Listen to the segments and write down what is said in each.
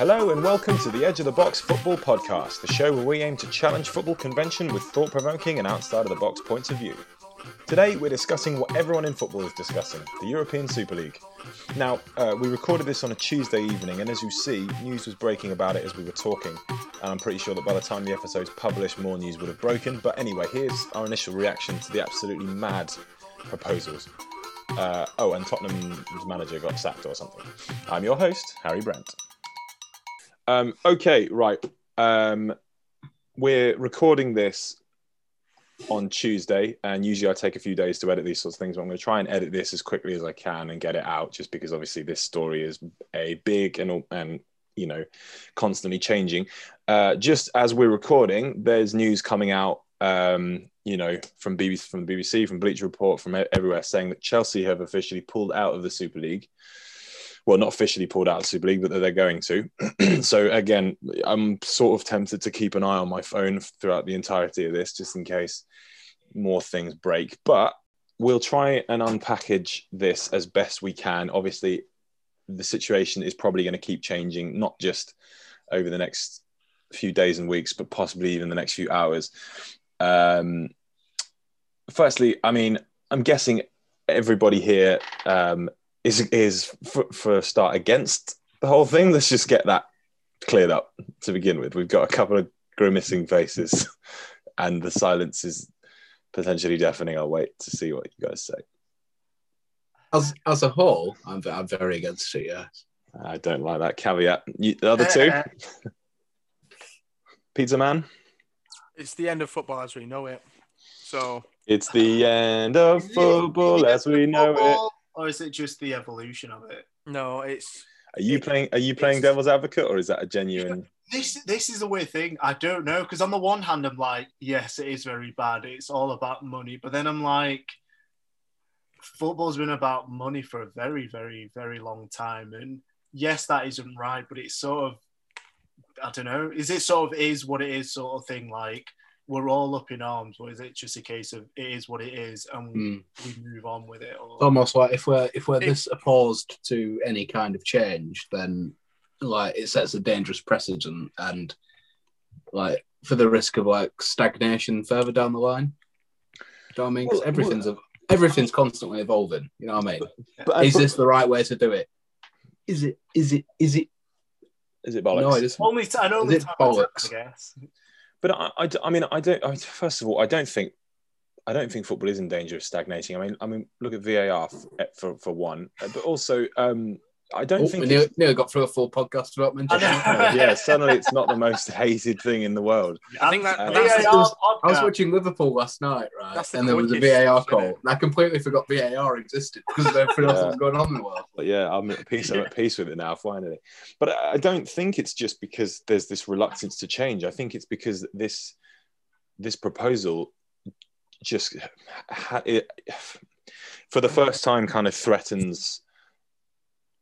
Hello and welcome to the Edge of the Box Football Podcast, the show where we aim to challenge football convention with thought provoking and outside of the box points of view. Today we're discussing what everyone in football is discussing the European Super League. Now, uh, we recorded this on a Tuesday evening, and as you see, news was breaking about it as we were talking. And I'm pretty sure that by the time the episode's published, more news would have broken. But anyway, here's our initial reaction to the absolutely mad proposals. Uh, oh, and Tottenham's manager got sacked or something. I'm your host, Harry Brent. Um, okay, right. Um, we're recording this on Tuesday, and usually I take a few days to edit these sorts of things. But I'm going to try and edit this as quickly as I can and get it out, just because obviously this story is a big and and you know constantly changing. Uh, just as we're recording, there's news coming out. Um, you know, from BBC, from the BBC, from Bleacher Report, from everywhere, saying that Chelsea have officially pulled out of the Super League well, not officially pulled out of Super League, but that they're going to. so again, I'm sort of tempted to keep an eye on my phone throughout the entirety of this, just in case more things break. But we'll try and unpackage this as best we can. Obviously, the situation is probably going to keep changing, not just over the next few days and weeks, but possibly even the next few hours. Um, firstly, I mean, I'm guessing everybody here um, is is for, for a start against the whole thing. Let's just get that cleared up to begin with. We've got a couple of grimacing faces, and the silence is potentially deafening. I'll wait to see what you guys say. As as a whole, I'm I'm very against it. Yes, I don't like that caveat. You, the other two, Pizza Man. It's the end of football as we know it. So it's the end of football as we know it or is it just the evolution of it? No, it's. Are you playing? Are you playing devil's advocate, or is that a genuine? This this is a weird thing. I don't know because on the one hand, I'm like, yes, it is very bad. It's all about money, but then I'm like, football's been about money for a very, very, very long time, and yes, that isn't right, but it's sort of, I don't know, is it sort of is what it is sort of thing like we're all up in arms, or is it just a case of it is what it is and mm. we move on with it? Or... Almost like if we're if we're this opposed to any kind of change, then like it sets a dangerous precedent, and like for the risk of like stagnation further down the line. Do you know what I mean? Because everything's well, everything's constantly evolving. You know what I mean? But, but, is this the right way to do it? Is it? Is it? Is it? Is it bollocks? No, it isn't. Only, t- I know. Is it bollocks? I guess. But I, I, I mean, I don't. I, first of all, I don't think, I don't think football is in danger of stagnating. I mean, I mean, look at VAR for for, for one, uh, but also, um, I don't oh, think Neil, Neil, got through a full podcast about mentioning. yeah, suddenly it's not the most hated thing in the world. I think that, uh, was, I was watching Liverpool last night, right, the and there was a VAR call. And I completely forgot VAR existed because of everything else that was going on in the world. But yeah, I'm at peace. I'm at peace with it now, finally. But I don't think it's just because there's this reluctance to change. I think it's because this this proposal just ha- it, for the first time kind of threatens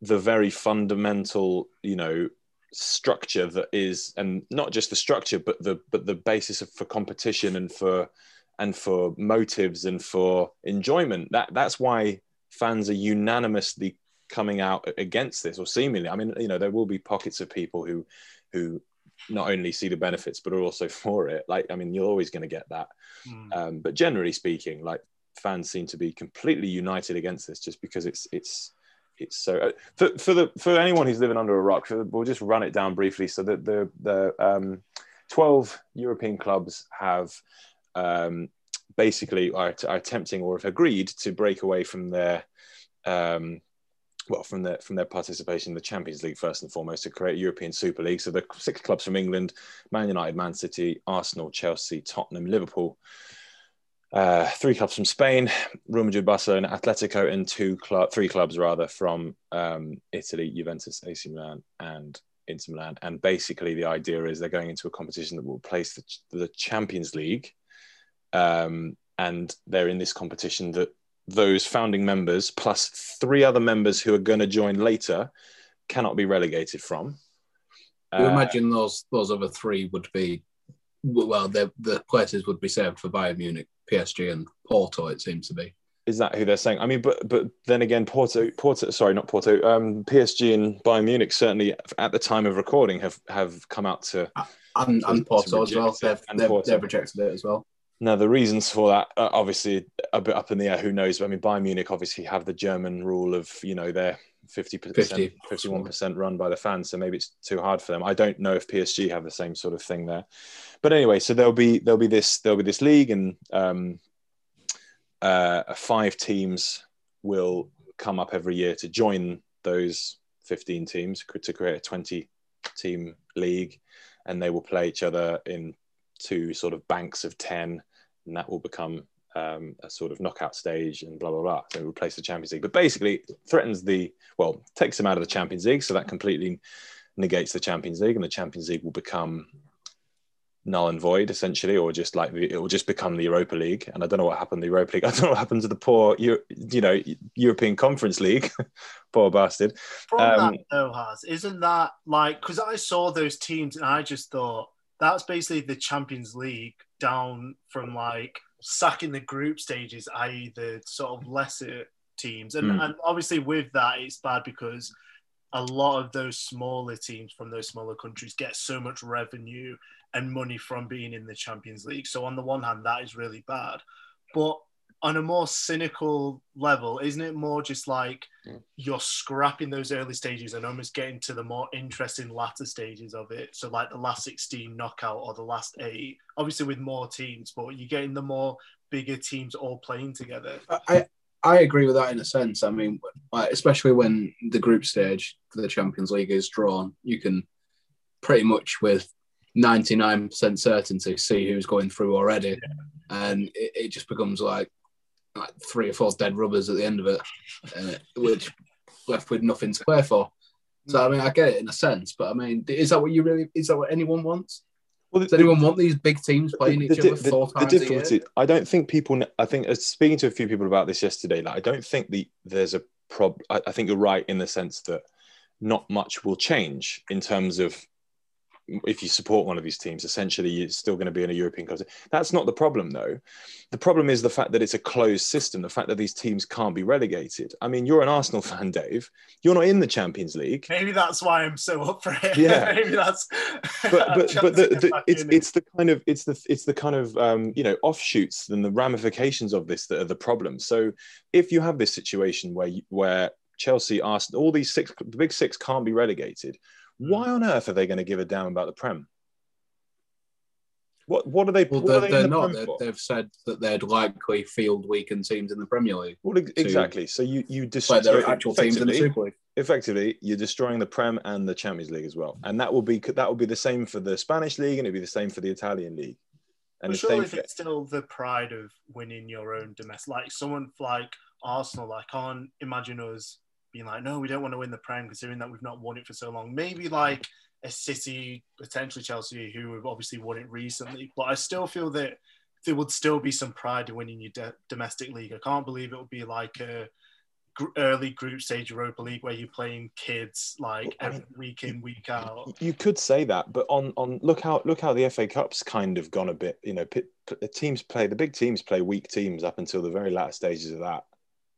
the very fundamental, you know, structure that is, and not just the structure, but the but the basis of, for competition and for and for motives and for enjoyment. That that's why fans are unanimously coming out against this, or seemingly. I mean, you know, there will be pockets of people who who not only see the benefits but are also for it. Like, I mean, you're always going to get that. Mm. Um, but generally speaking, like fans seem to be completely united against this, just because it's it's it's so uh, for, for the for anyone who's living under a rock we'll just run it down briefly. So that the the um, 12 european clubs have um, basically are, are, attempting or have agreed to break away from their um, well from their from their participation in the champions league first and foremost to create a european super league. So the six clubs from england man united man city arsenal chelsea tottenham liverpool uh, three clubs from Spain, Real Madrid, Barcelona, Atletico, and two club, three clubs rather from um, Italy, Juventus, AC Milan, and Inter Milan. And basically, the idea is they're going into a competition that will place the, the Champions League, um, and they're in this competition that those founding members plus three other members who are going to join later cannot be relegated from. You uh, imagine those those other three would be well, the the places would be served for Bayern Munich, PSG, and Porto. It seems to be. Is that who they're saying? I mean, but but then again, Porto, Porto, sorry, not Porto, um, PSG and Bayern Munich certainly at the time of recording have have come out to and, and Porto as well. They've, And they've, Porto. they've rejected it as well. Now, the reasons for that are obviously a bit up in the air. Who knows? But I mean, Bayern Munich obviously have the German rule of, you know, they're 50%, 50. 51% run by the fans. So maybe it's too hard for them. I don't know if PSG have the same sort of thing there. But anyway, so there'll be there'll be this there'll be this league and um, uh, five teams will come up every year to join those 15 teams to create a 20 team league. And they will play each other in two sort of banks of 10 and that will become um, a sort of knockout stage and blah blah blah. So it will replace the champions league. But basically threatens the well takes them out of the champions league. So that completely negates the champions league and the champions league will become null and void essentially or just like it will just become the europa league. And i don't know what happened to the europa league. I don't know what happened to the poor you, you know european conference league. Poor bastard. From Um, that though, has isn't that like because I saw those teams and I just thought that's basically the Champions League down from like sacking the group stages, i.e., the sort of lesser teams, and, Hmm. and obviously with that it's bad because a lot of those smaller teams from those smaller countries get so much revenue and money from being in the Champions League. So on the one hand, that is really bad, but on a more cynical level, isn't it more just like Mm. you're scrapping those early stages and almost getting to the more interesting latter stages of it? So, like the last 16 knockout or the last eight, obviously with more teams, but you're getting the more bigger teams all playing together. I I agree with that in a sense. I mean, especially when the group stage for the Champions League is drawn, you can pretty much with 99% certainty see who's going through already. And it, it just becomes like, like three or four dead rubbers at the end of it, uh, which left with nothing to play for. So, I mean, I get it in a sense, but I mean, is that what you really, is that what anyone wants? well, Does anyone want these big teams playing each the, other the- four the times a year? difficulty i don't think people i think uh, speaking to a few people about this yesterday like i don't think the there's a prob I, I think you're right in the sense that not much will change in terms of if you support one of these teams essentially it's still going to be in a european competition that's not the problem though the problem is the fact that it's a closed system the fact that these teams can't be relegated i mean you're an arsenal fan dave you're not in the champions league Maybe that's why I'm so up for it. Yeah. Maybe that's. but but but the, the, it's in it's the kind of it's the it's the kind of um, you know offshoots and the ramifications of this that are the problem. So if you have this situation where you, where Chelsea, Arsenal, all these six the big six can't be relegated. Why on earth are they going to give a damn about the Prem? What what are they? Well, what are they're, they they're the not. They're, they've said that they'd likely field weakened teams in the Premier League. Well, ex- exactly. So you you Like destroy there are actual teams in the effectively- Super League. effectively you're destroying the Prem and the Champions League as well, and that will be that will be the same for the Spanish league and it'll be the same for the Italian league. And But surely if it's still the pride of winning your own domestic, like someone like Arsenal, I can't imagine us being like, no, we don't want to win the Prem, considering that we've not won it for so long. Maybe like a City, potentially Chelsea, who have obviously won it recently. But I still feel that there would still be some pride in winning your de- domestic league. I can't believe it would be like a gr- early group stage Europa League where you're playing kids like I every week in, week out. you could say that, but on on look how look how the FA Cup's kind of gone a bit. You know, pit, the teams play the big teams play weak teams up until the very latter stages of that.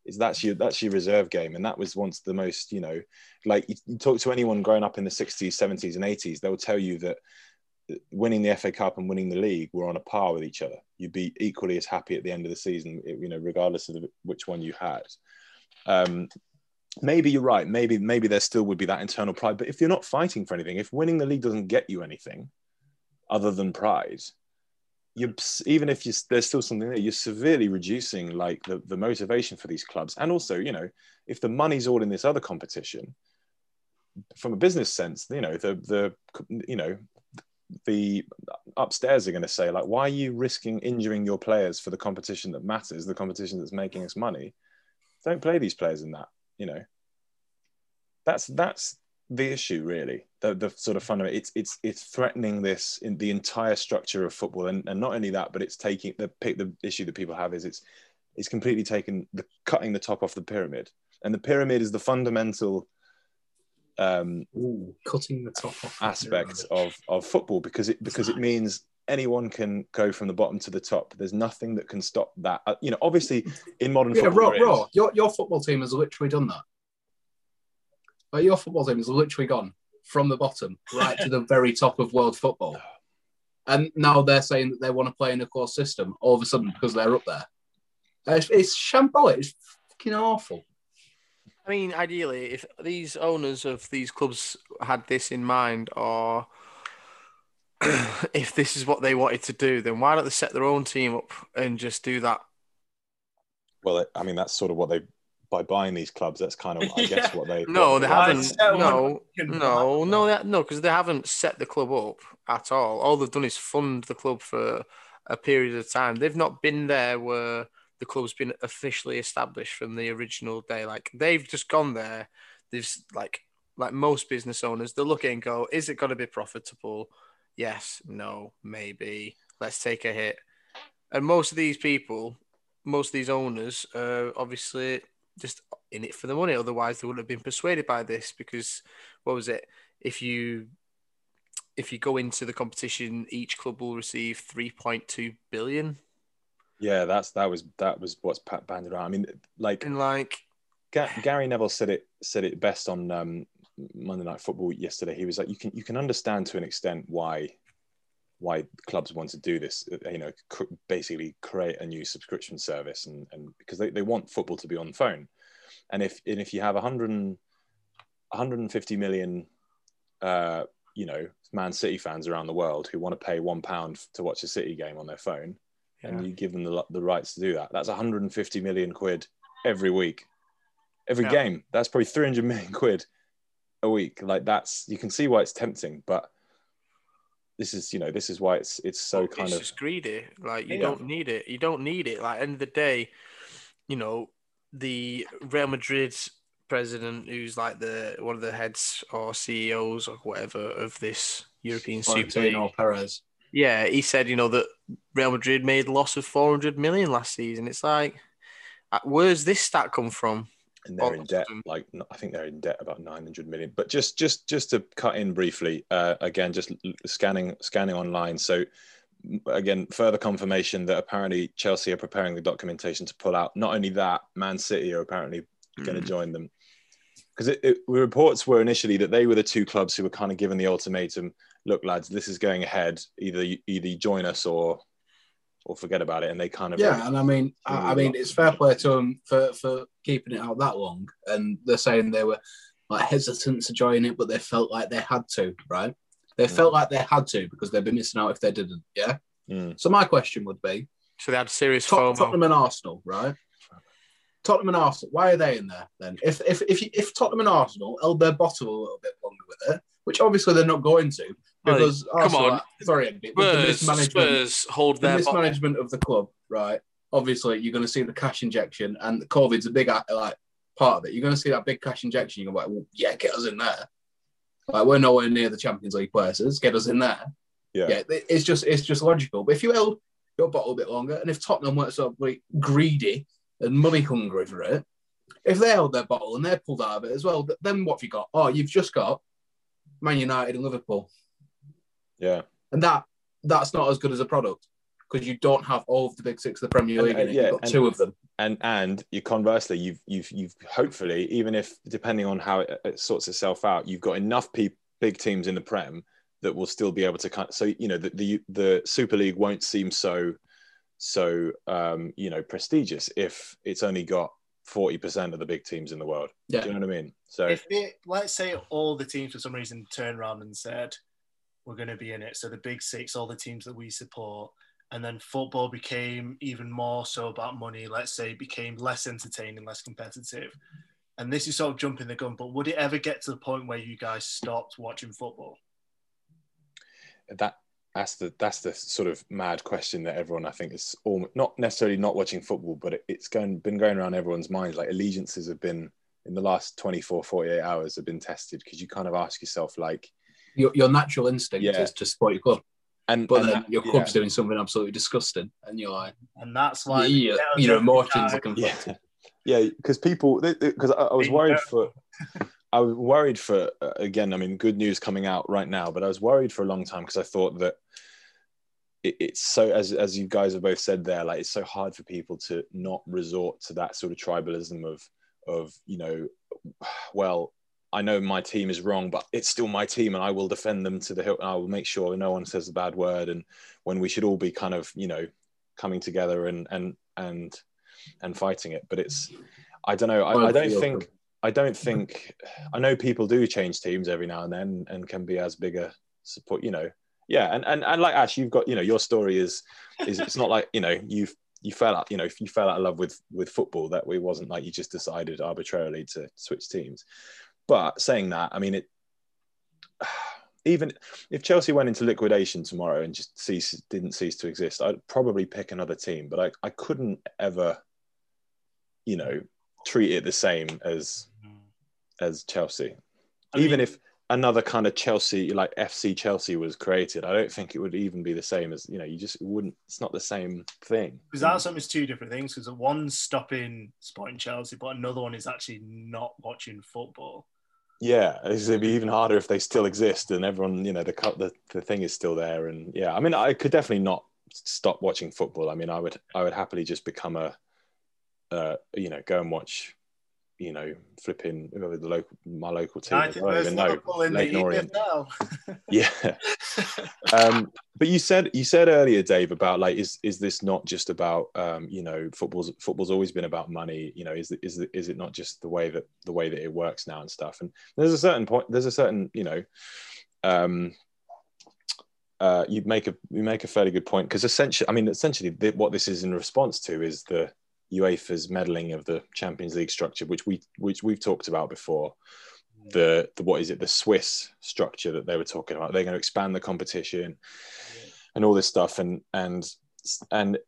Is that's your that's your reserve game, and that was once the most you know, like you, talk to anyone growing up in the sixties, seventies, and eighties, they'll tell you that winning the FA Cup and winning the league were on a par with each other. You'd be equally as happy at the end of the season, you know, regardless of the, which one you had. Um, maybe you're right. Maybe maybe there still would be that internal pride. But if you're not fighting for anything, if winning the league doesn't get you anything other than pride, you even if you, there's still something there, you're severely reducing like the, the motivation for these clubs. And also, you know, if the money's all in this other competition, from a business sense, you know, the the you know the upstairs are going to say like why are you risking injuring your players for the competition that matters the competition that's making us money don't play these players in that you know that's that's the issue really the, the sort of fundamental it's it's it's threatening this in the entire structure of football and, and not only that but it's taking the the issue that people have is it's it's completely taken the cutting the top off the pyramid and the pyramid is the fundamental um Ooh, cutting the top off. aspect pyramid. of, of football because it because it means anyone can go from the bottom to the top. There's nothing that can stop that. Uh, you know, obviously in modern Yeah, football, raw, raw. Your your football team has literally done that. Like your football team has literally gone from the bottom right to the very top of world football, and now they're saying that they want to play in a core system all of a sudden because they're up there. It's, it's shambolic. It's fucking awful. I mean, ideally, if these owners of these clubs had this in mind, or if this is what they wanted to do, then why don't they set their own team up and just do that? Well, I mean, that's sort of what they by buying these clubs. That's kind of, I guess, Yeah. what they. No, what they Why haven't. No, no, no, that, no, because they haven't set the club up at all. All they've done is fund the club for a period of time. They've not been there where the club's been officially established from the original day. Like they've just gone there. They've like like most business owners, they look at and go, "Is it going to be profitable? Yes, no, maybe. Let's take a hit." And most of these people, most of these owners, are obviously just in it for the money. Otherwise, they wouldn't have been persuaded by this because what was it? If you if you go into the competition, each club will receive three point two billion. Yeah, that's that was that was what's pa- banded around. I mean, like And like, Ga- Gary Neville said it said it best on um, Monday Night Football yesterday. He was like, you can you can understand to an extent why why clubs want to do this. uh, You know, cr- basically create a new subscription service, and and because they, they want football to be on the phone, and if and if you have 100 and- 150 million, uh, you know, Man City fans around the world who want to pay one pound to watch a City game on their phone, and you give them the the rights to do that, that's 150 million quid every week every Yeah. game. That's probably 300 million quid a week. Like that's you can see why it's tempting, but this is you know this is why it's it's so well, kind it's of just greedy. Like you Yeah. don't need it. You don't need it. Like end of the day, you know, the Real Madrid president, who's like the one of the heads or CEOs or whatever of this European Super League. Florentino Perez. Yeah, he said, you know, that Real Madrid made loss of 400 million last season. It's like, uh, where's this stat come from? And they're all in debt. Like I think they're in debt about 900 million. But just just just to cut in briefly, uh, again, just scanning scanning online. So again, further confirmation that apparently Chelsea are preparing the documentation to pull out. Not only that, Man City are apparently going to Mm. join them because it, it, the reports were initially that they were the two clubs who were kind of given the ultimatum look lads this is going ahead either you- either you join us or or forget about it and they kind of Yeah, and I mean, I, I mean, it's fair play to them for for keeping it out that long. And they're saying they were like hesitant to join it, but they felt like they had to, right? They Mm. felt like they had to because they'd be missing out if they didn't. Yeah. Mm. So my question would be: So they had serious Tot- FOMO. Tottenham and Arsenal, right? Tottenham and Arsenal, why are they in there then? If if if, you- if Tottenham and Arsenal held their bottom a little bit longer with it, which obviously they're not going to, because Arsenal, on. sorry, Andy, the Spurs, mismanagement, Spurs hold the their bottom. mismanagement of the club, right? Obviously, you're going to see the cash injection, and the COVID's a big uh, like part of it. You're going to see that big cash injection. You're going to be like, well, yeah, get us in there. Like we're nowhere near the Champions League places. Get us in there. yeah, Yeah, it's just it's just logical. But if you held your bottle a bit longer, and if Tottenham weren't so like, greedy and money hungry for it, if they held their bottle and they pulled out of it as well, then what have you got? Oh, you've just got Man United and Liverpool, yeah. and that that's not as good as a product because you don't have all of the big six of the Premier And- League. in and- it. yeah, You've got and- two of them. and and you conversely you've you've you've hopefully even if depending on how it, it sorts itself out you've got enough pe- big teams in the prem that will still be able to kind so you know the the, the super league won't seem so so um you know prestigious if it's only got 40% of the big teams in the world Yeah. do you know what i mean so If it, let's say all the teams for some reason turned around and said, we're going to be in it. So the big six, all the teams that we support, and then football became even more so about money, let's say became less entertaining, less competitive. And this is sort of jumping the gun, but would it ever get to the point where you guys stopped watching football? that that's the that's the sort of mad question that everyone I think is all not necessarily not watching football, but it, it's going been going around everyone's minds. Like allegiances have been in the last 24, 48 hours have been tested because you kind of ask yourself like, Your, your natural instinct Yeah. is to support your club, and, but and then that- your yeah. club's doing something absolutely disgusting, and you're like, And that's why yeah, Yeah, your every emotions are yeah, conflicted. yeah, because people because I, I was worried for. I was worried for uh, again. I mean, good news coming out right now, but I was worried for a long time because I thought that it, it's so as as you guys have both said there, like it's so hard for people to not resort to that sort of tribalism of of you know, well, I know my team is wrong, but it's still my team, and I will defend them to the hill. I will make sure no one says a bad word. And when we should all be kind of, you know, coming together and and and and fighting it. But it's, I don't know. I, I don't think. I don't think. I know people do change teams every now and then, and can be as big a support. You know, yeah. And and and like Ash, you've got. You know, your story is is it's not like you know you've you fell out you know if you fell out of love with with football that way wasn't like you just decided arbitrarily to switch teams but saying that, I mean, it even if Chelsea went into liquidation tomorrow and just cease didn't cease to exist, I'd probably pick another team. But I, I couldn't ever, you know, treat it the same as mm-hmm. as Chelsea. I even mean, if another kind of Chelsea, like FC Chelsea, was created, I don't think it would even be the same as you know. You just wouldn't. It's not the same thing. Because that's almost two different things. Because one's stopping supporting Chelsea, but another one is actually not watching football. Yeah, it'd be even harder if they still exist and everyone, you know, the the the thing is still there. And yeah, I mean, I could definitely not stop watching football. I mean, I would I would happily just become a, uh, you know, go and watch you know, flipping the local my local team. I don't even know. Orient. yeah. um, but you said you said earlier, Dave, about like is is this not just about um, you know football's football's always been about money. You know, is is is it not just the way that the way that it works now and stuff? And there's a certain point. There's a certain you know. Um, uh, you make a you make a fairly good point because essentially, I mean, essentially, what this is in response to is the UEFA's meddling of the Champions League structure, which we which we've talked about before. The, the what is it? The Swiss structure that they were talking about. They're going to expand the competition and all this stuff. And and and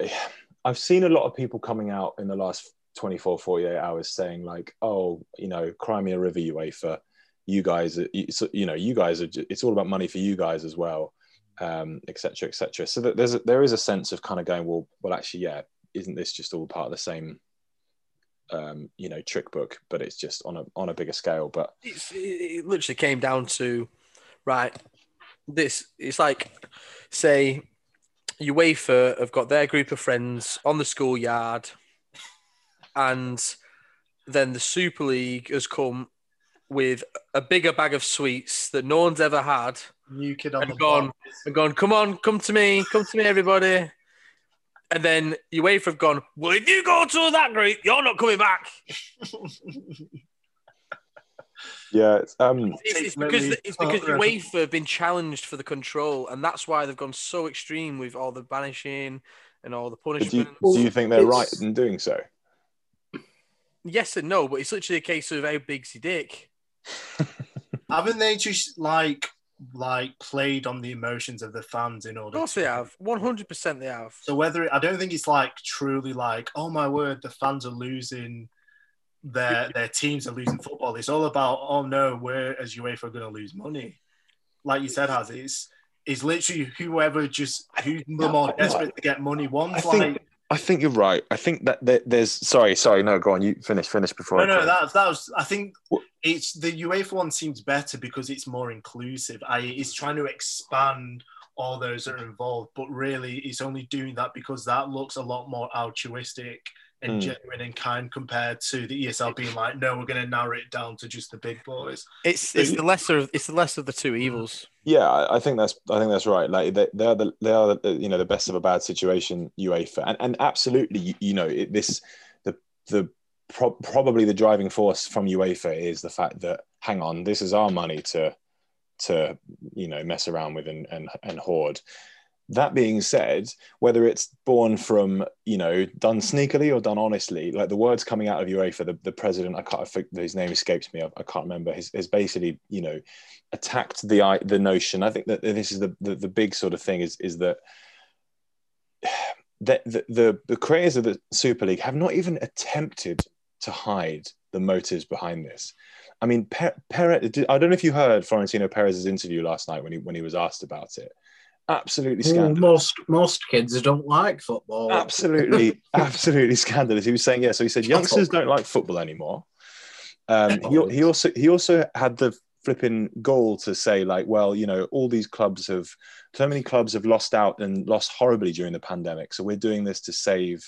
I've seen a lot of people coming out in the last 24, 48 hours saying like, oh, you know, Crimea River UEFA, you guys, you know, you guys are. It's all about money for you guys as well, um, etc. cetera, et cetera. So that there's a, there is a sense of kind of going, well, well, actually, yeah, isn't this just all part of the same um, you know trick book but it's just on a on a bigger scale but it's, it literally came down to right this it's like say UEFA have got their group of friends on the schoolyard and then the Super League has come with a bigger bag of sweets that no one's ever had. New kid on and the gone, and gone, come on, come to me, come to me, everybody. And then UEFA have gone, well, if you go to that group, you're not coming back. yeah, it's, um, it's, it's because it's because UEFA have been challenged for the control, and that's why they've gone so extreme with all the banishing and all the punishment. Do you, do you think they're right in doing so? Yes and no, but it's literally a case of how big's your dick. Haven't they just like like played on the emotions of the fans in order. Of course, to... they have. One hundred percent, they have. So whether I don't think it's like truly like, oh my word, the fans are losing. Their their teams are losing football. It's all about oh no, we're as UEFA going to lose money. Like you said, has it's it's literally whoever just who's the more desperate to get money. One's I like. I think you're right. I think that there's sorry, sorry, no, go on. You finish, finish before. No, I no, that, that was. I think it's the UEFA one seems better because it's more inclusive. I it's trying to expand all those that are involved, but really it's only doing that because that looks a lot more altruistic and mm. genuine and kind compared to the ESL being like, no, we're going to narrow it down to just the big boys. It's it's the lesser of, it's the lesser of the two evils. Yeah, I think that's I think that's right. Like they, they are the they are the, you know the best of a bad situation UEFA and and absolutely you, you know it, this the the pro- probably the driving force from UEFA is the fact that hang on, this is our money to to you know mess around with and and, and hoard. That being said, whether it's born from you know done sneakily or done honestly, like the words coming out of UEFA, the, the president, I can't his name escapes me, I, I can't remember. Has, has basically you know attacked the the notion. I think that this is the, the the big sort of thing is is that the, the, the, creators of the Super League have not even attempted to hide the motives behind this. I mean, Perez, I don't know if you heard Florentino Perez's interview last night when he when he was asked about it. Absolutely scandalous. Most most kids don't like football. Absolutely, absolutely scandalous. He was saying, yeah. So he said youngsters don't like football anymore. Um, he, he also he also had the flipping goal to say like, well, you know, all these clubs have so many clubs have lost out and lost horribly during the pandemic. So we're doing this to save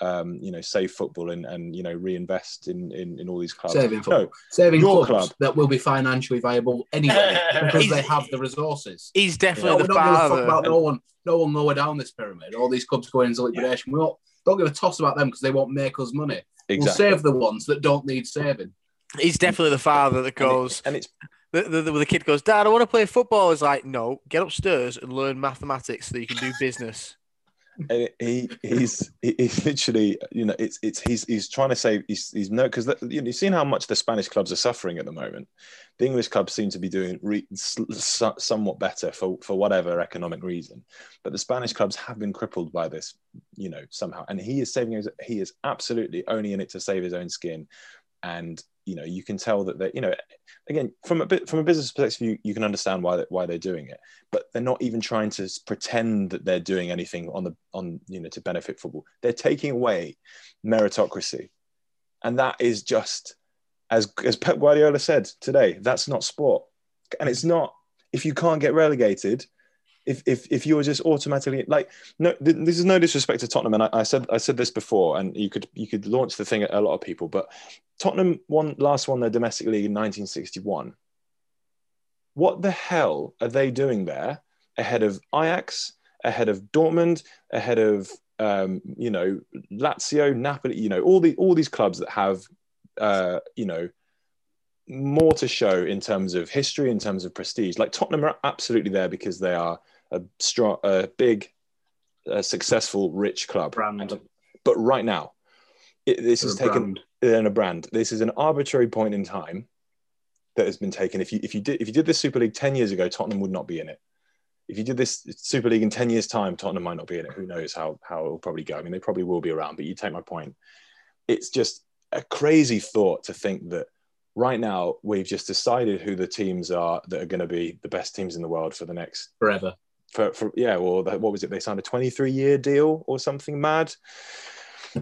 um, you know, save football and, and you know, reinvest in, in, in all these clubs. Saving football. No, Saving your clubs club. that will be financially viable anyway because they have the resources. He's No, definitely we the don't give a fuck father. about no one, no one lower down this pyramid. All these clubs going into liquidation. We don't, don't give a toss about them because they won't make us money. exactly. We'll save the ones that don't need saving. He's definitely the father that And it- goes. and it's The, the, the, the kid goes, Dad, I want to play football. He's like, No, get upstairs and learn mathematics so you can do business. And he he's he's literally you know it's it's he's he's trying to say he's he's no because you know, you've seen how much the Spanish clubs are suffering at the moment. The English clubs seem to be doing re, somewhat better for for whatever economic reason, but the Spanish clubs have been crippled by this, you know somehow. And he is saving his he is absolutely only in it to save his own skin, and you know you can tell that they you know again from a bit from a business perspective you, you can understand why they, why they're doing it but they're not even trying to pretend that they're doing anything on the on you know to benefit football. They're taking away meritocracy. And that is just as as pep guardiola said today that's not sport. And it's not if you can't get relegated if if, if you were just automatically like no th- this is no disrespect to tottenham and I, I said i said this before and you could you could launch the thing at a lot of people but tottenham won last won their domestic league in 1961 what the hell are they doing there ahead of Ajax, ahead of Dortmund, ahead of um, you know Lazio, Napoli, you know all the all these clubs that have uh, you know more to show in terms of history, in terms of prestige. Like Tottenham are absolutely there because they are a strong, a big, a successful, rich club. Brand. But right now, it, this is taken in a brand. This is an arbitrary point in time that has been taken. If you if you did if you did this Super League ten years ago, Tottenham would not be in it. If you did this Super League in ten years' time, Tottenham might not be in it. Who knows how how it will probably go? I mean, they probably will be around. But you take my point. It's just a crazy thought to think that right now we've just decided who the teams are that are going to be the best teams in the world for the next Forever. For, for yeah, or that, what was it? They signed a 23 year deal or something mad.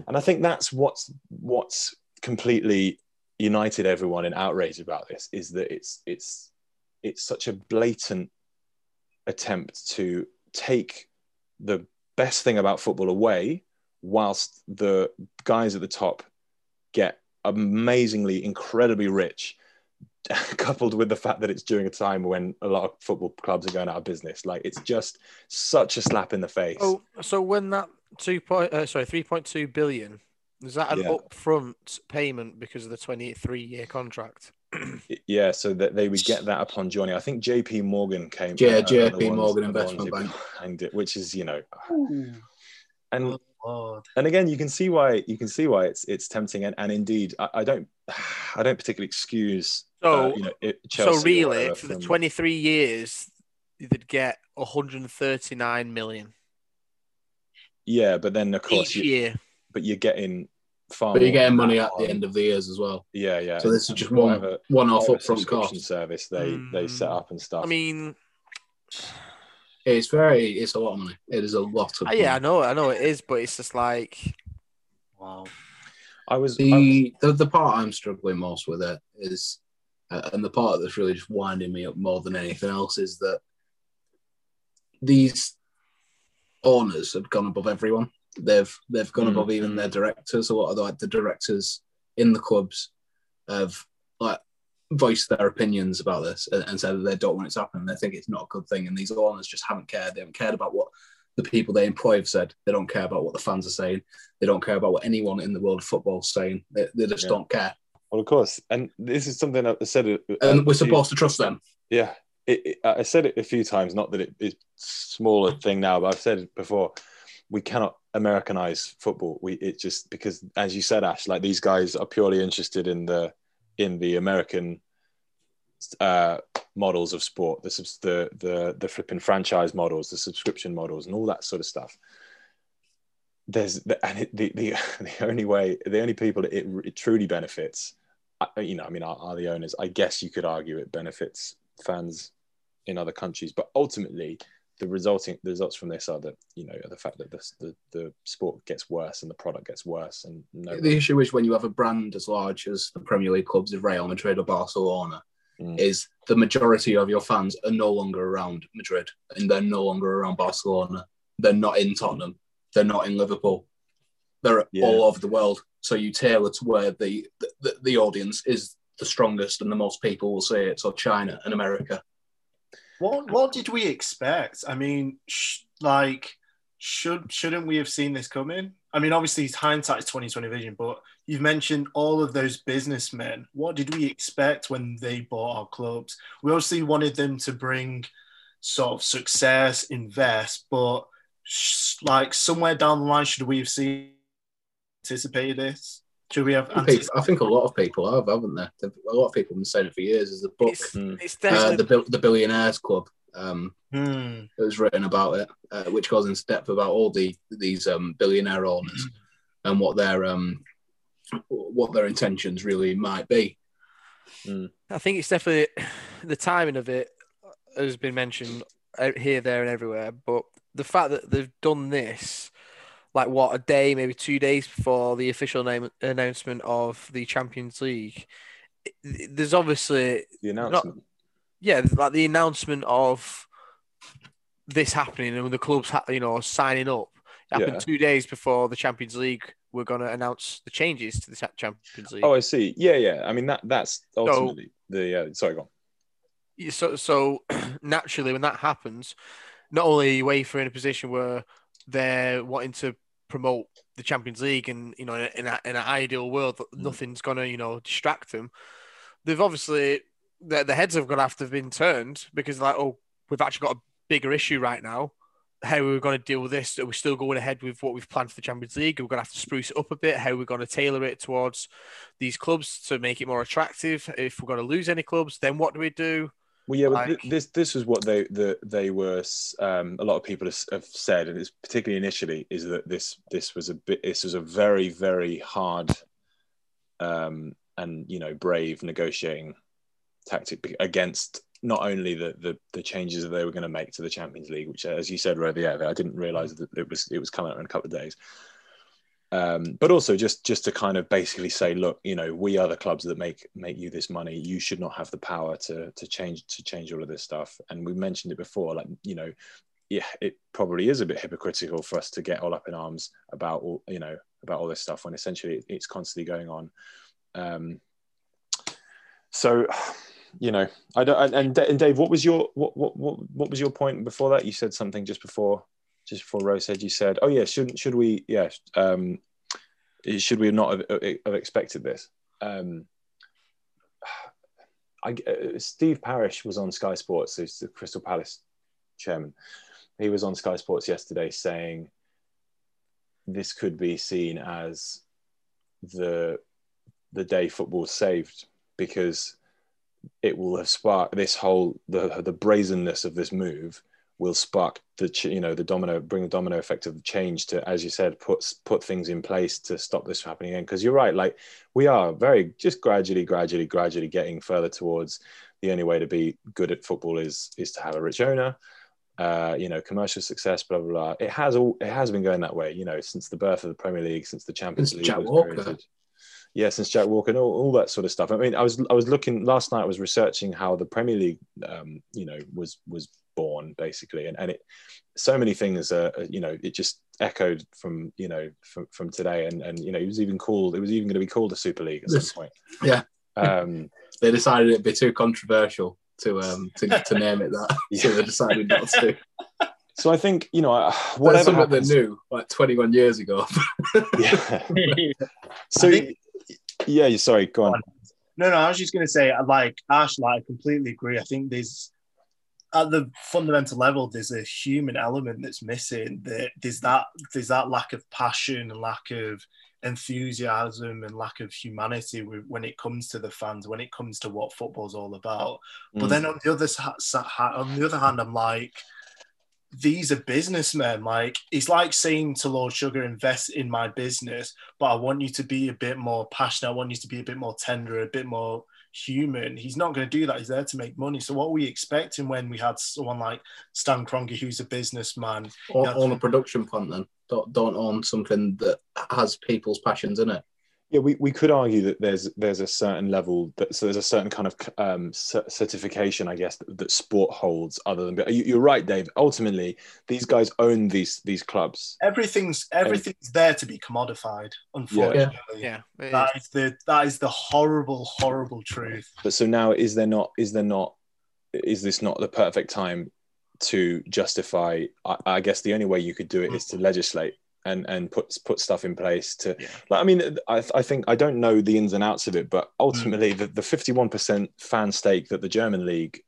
And I think that's what's what's completely united everyone in outrage about this is that it's it's it's such a blatant attempt to take the best thing about football away whilst the guys at the top get amazingly incredibly rich coupled with the fact that it's during a time when a lot of football clubs are going out of business like it's just such a slap in the face Oh, so when that two point, uh, sorry, three point two billion, is that an Yeah. upfront payment because of the twenty-three year contract? yeah so that they would get that upon joining i think jp morgan came Yeah, uh, JP ones- Morgan the Investment Bank. behind it which is you know and Lord. and again you can see why you can see why it's it's tempting and, and indeed I, I don't i don't particularly excuse So, uh, you know it, Chelsea so really, whatever for the twenty-three years, they'd get one hundred and thirty-nine million yeah but then of course each you, year. but you're getting far But you're getting money at the end of the years as well. yeah yeah So this is just one one off upfront cost. service they they set Mm. up and stuff I mean, It's very it's a lot of money. It is a lot of uh, yeah, I know, I know it is, but it's just like Wow. i was, I was The, the the part I'm struggling most with it is uh, and the part that's really just winding me up more than anything else is that these owners have gone above everyone. They've they've gone Mm. above even their directors. A lot of the, like the directors in the clubs have like voiced their opinions about this and, and said that they don't want it to happen. They think it's not a good thing, and these owners just haven't cared. They haven't cared about what the people they employ have said. They don't care about what the fans are saying. They don't care about what anyone in the world of football is saying. They, they just Yeah. don't care. Well of course. And this is something i said it And we're supposed to trust them. yeah. It, it, i said it a few times not that it, it's smaller thing now but i've said it before. We cannot americanize football. We it just because as you said ash like these guys are purely interested in the in the american uh models of sport the the the the flipping franchise models the subscription models and all that sort of stuff. There's the, and it, the, the the only way the only people it, it truly benefits you know i mean are, are the owners i guess you could argue it benefits fans in other countries but ultimately the resulting the results from this are that you know the fact that the, the, the sport gets worse and the product gets worse and no The issue is when you have a brand as large as the Premier League clubs of Real Madrid or Barcelona, Mm. is the majority of your fans are no longer around Madrid and they're no longer around Barcelona. They're not in Tottenham. They're not in Liverpool. They're Yeah. all over the world. So you tailor to where the, the the audience is the strongest and the most people will see it. So China and America. What what did we expect? I mean, sh- like, should shouldn't we have seen this coming? I mean, obviously, it's hindsight's twenty twenty vision, but you've mentioned all of those businessmen. What did we expect when they bought our clubs? We obviously wanted them to bring sort of success, invest, but sh- like somewhere down the line, should we have seen anticipated this? Should we have? People, Anticipated? I think a lot of people have, haven't they? A lot of people have been saying it for years. Is the book, It's, Mm. it's uh, definitely the Bill- the Billionaires Club. Um, Hmm. that was written about it, uh, which goes into depth about all the these um, billionaire owners and what their um, what their intentions really might be. I think it's definitely the timing of it has been mentioned uh, here, there, and everywhere. But the fact that they've done this, like what a day, maybe two days before the official name announcement of the Champions League, there's obviously The announcement. yeah, like the announcement of this happening and the clubs, ha- you know, signing up happened Yeah. two days before the Champions League. We're going to announce the changes to the Champions League. Oh, I see. Yeah, yeah. I mean that that's ultimately the uh, sorry, go on. So so naturally when that happens, not only are UEFA in a position where they're wanting to promote the Champions League and you know in, a, in, an ideal world that Mm. nothing's gonna you know distract them, they've obviously the, their heads have gonna have to have been turned because like oh we've actually got a bigger issue right now. How are we going to deal with this? Are we still going ahead with what we've planned for the Champions League? We're going to have to spruce it up a bit. How are we going to tailor it towards these clubs to make it more attractive? If we're going to lose any clubs, then what do we do? Well, yeah, but th- this this was what they the, they were. Um, a lot of people have, have said, and it's particularly initially, is that this this was a bit. This was a very very hard, um, and you know brave negotiating tactic against not only the, the the changes that they were going to make to the Champions League, which, as you said, yeah, I didn't realize that it was it was coming out in a couple of days. Um, but also just just to kind of basically say, look, you know, we are the clubs that make make you this money. You should not have the power to to change to change all of this stuff. And we mentioned it before, like you know, yeah, it probably is a bit hypocritical for us to get all up in arms about all you know about all this stuff when essentially it's constantly going on. Um, so, you know, I don't. And, and Dave, what was your what, what what what was your point before that? You said something just before just before Rose said. You said, "Oh yeah, shouldn't should we? Yeah, um, should we not have, have expected this?" Um, I, uh, Steve Parish was on Sky Sports, who's the Crystal Palace chairman. He was on Sky Sports yesterday saying this could be seen as the the day football saved because it will have sparked this whole the the brazenness of this move will spark the you know the domino bring the domino effect of change to as you said put put things in place to stop this from happening again because you're right like we are very just gradually gradually gradually getting further towards the only way to be good at football is is to have a rich owner uh, you know commercial success blah blah blah it has all it has been going that way you know since the birth of the premier league since the champions Since league Jack Walker. created yeah, since Jack Walker and all, all that sort of stuff. I mean, I was I was looking last night. I was researching how the Premier League, um, you know, was was born basically, and and it so many things. Uh, you know, it just echoed from you know from, from today, and and you know, it was even called. It was even going to be called the Super League at some point. Yeah. Um, They decided it'd be too controversial to um to, to name it that, so they decided not to. so I think you know That's whatever something they knew like 21 years ago. Yeah. So think- yeah, you sorry. Go on. No, no, I was just going to say, like Ash, like I completely agree. I think there's at the fundamental level, there's a human element that's missing. That there's that there's that lack of passion and lack of enthusiasm and lack of humanity when it comes to the fans, when it comes to what football's all about. But Mm. then on the other on the other hand, I'm like, these are businessmen. Like it's like saying to Lord Sugar, invest in my business, but I want you to be a bit more passionate. I want you to be a bit more tender, a bit more human. He's not going to do that. He's there to make money. So what are we expecting when we had someone like Stan Kroenke, who's a businessman? Yeah. own a production plant then. Don't, don't own something that has people's passions in it. Yeah, we, we could argue that there's there's a certain level that so there's a certain kind of um, certification, I guess, that, that, sport holds. Other than, but you, are right, Dave. Ultimately, these guys own these these clubs. Everything's everything's and, there to be commodified. Unfortunately, yeah, yeah that is. is the that is the horrible, horrible truth. But so now, is there not? Is there not? Is this not the perfect time to justify? I, I guess the only way you could do it is to legislate and and put put stuff in place to yeah. like I mean I, I think I don't know the ins and outs of it but ultimately mm. the, the 51% fan stake that the German league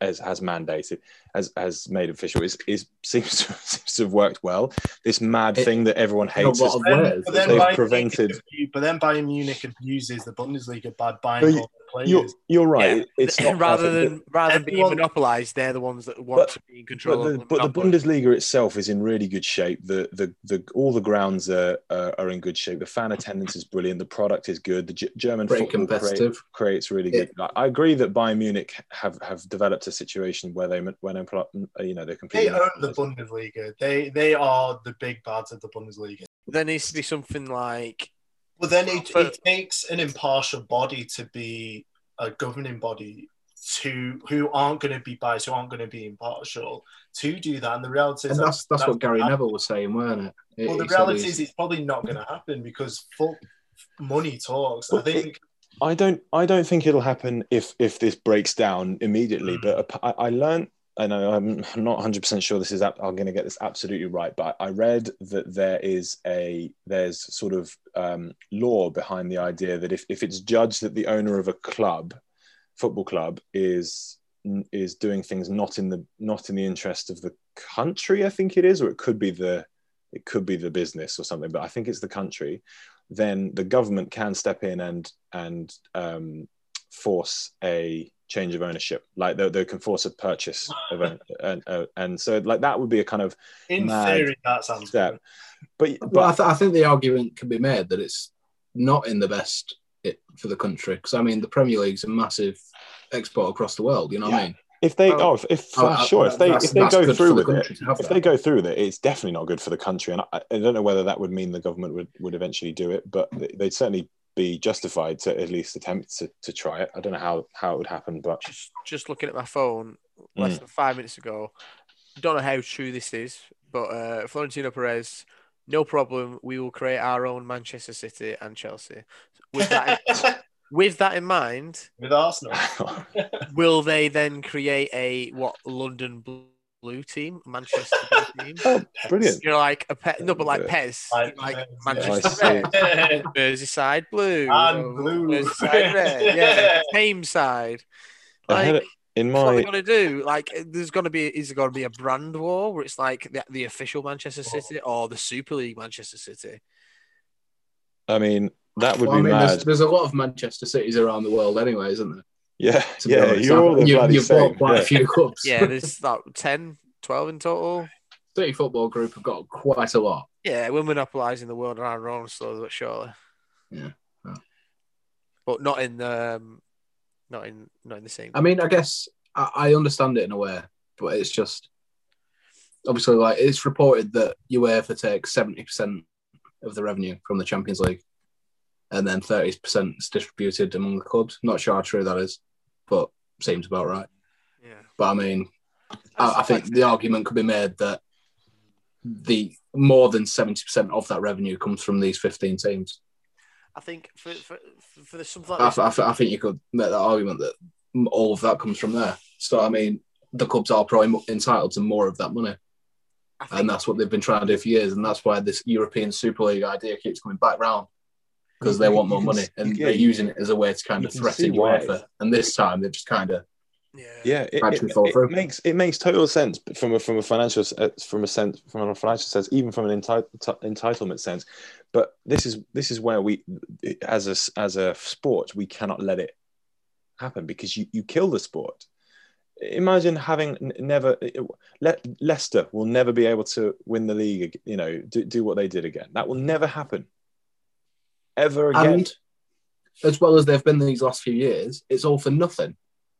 has, has mandated has has made official is, is seems to, seems to have worked well this mad it, thing that everyone hates is, then, but then they've prevented but then Bayern Munich abuses the Bundesliga by buying all the players. You're, you're right. Yeah. It's rather than rather than being monopolised, they're the ones that want but, to be in control. But, the, but the, Bundesliga itself is in really good shape. The the, the all the grounds are, uh, are in good shape. The fan attendance is brilliant. The product is good. The G- German Very football create, creates really yeah. good. I agree that Bayern Munich have, have developed a situation where they when uh, you know they're completely. They own the Bundesliga. They they are the big bads of the Bundesliga. There needs to be something like well, then it, it takes an impartial body to be a governing body to who aren't going to be biased, who aren't going to be impartial to do that. And the reality is and that's that's, that's what Gary Neville was saying, weren't it? it well, the reality is it's probably not going to happen because full money talks. I think. I don't. I don't think it'll happen if if this breaks down immediately. Mm. But I, I learned I know I'm not 100% sure this is I'm going to get this absolutely right, but I read that there is a there's sort of um, law behind the idea that if, if it's judged that the owner of a club, football club, is is doing things not in the not in the interest of the country, I think it is, or it could be the it could be the business or something, but I think it's the country. Then the government can step in and and um, force a change of ownership like they, they can force a purchase of a, and, uh, and so like that would be a kind of in theory that sounds step good. but but well, I, th- I, think the argument can be made that it's not in the best it, for the country because i mean the premier league's a massive export across the world you know yeah. what i mean if they oh, if, if oh, sure if they if they go through with it if that. they go through with it it's definitely not good for the country and I, I, don't know whether that would mean the government would, would eventually do it but they'd certainly be justified to at least attempt to, to try it. I don't know how, how it would happen, but just, just looking at my phone less mm. than five minutes ago, don't know how true this is, but uh, Florentino Perez, no problem. We will create our own Manchester City and Chelsea. With that, in, with that in mind, with Arsenal, will they then create a what London Blue? blue team, Manchester blue team. Oh, brilliant! You're like a pet, no, but like Pez, like, like Manchester yeah. red, Merseyside blue, and blue, Merseyside red, yeah, Thames side. Like, in my, what are they going to do? Like, there's going to be, is there going to be a brand war where it's like the, the official Manchester. City or the Super League Manchester City? I mean, that would well, be I mean, mad. There's, there's, a lot of Manchester cities around the world, anyway, isn't there? Yeah, yeah, you're all the you, bloody you've same. quite yeah. a few clubs. yeah, there's like 10, 12 in total. City Football Group have got quite a lot. Yeah, we're monopolising the world around our own, but surely. Yeah. Oh. But not in the, um, not in not in the same. I mean, I guess I, I understand it in a way, but it's just obviously like it's reported that UEFA takes seventy percent of the revenue from the Champions League and then 30% is distributed among the clubs. Not sure how true that is, but seems about right. Yeah. But I mean, I, I, think the argument could be made that the more than 70% of that revenue comes from these 15 teams. I think for, for, for the something like I, I, I, think you could make that argument that all of that comes from there. So, I mean, the clubs are probably entitled to more of that money. And that's what they've been trying to do for years. And that's why this European Super League idea keeps coming back round because they want more money and yeah, they're using it as a way to kind of threaten UEFA. And this time they've just kind of yeah, yeah it, it, it, makes it makes total sense from a from a financial uh, from a sense from a financial sense, even from an enti- entitlement sense. But this is this is where we, as a as a sport, we cannot let it happen because you you kill the sport. Imagine having never Le- Leicester will never be able to win the league. You know, do, do what they did again. That will never happen ever again. And as well as they've been these last few years, it's all for nothing.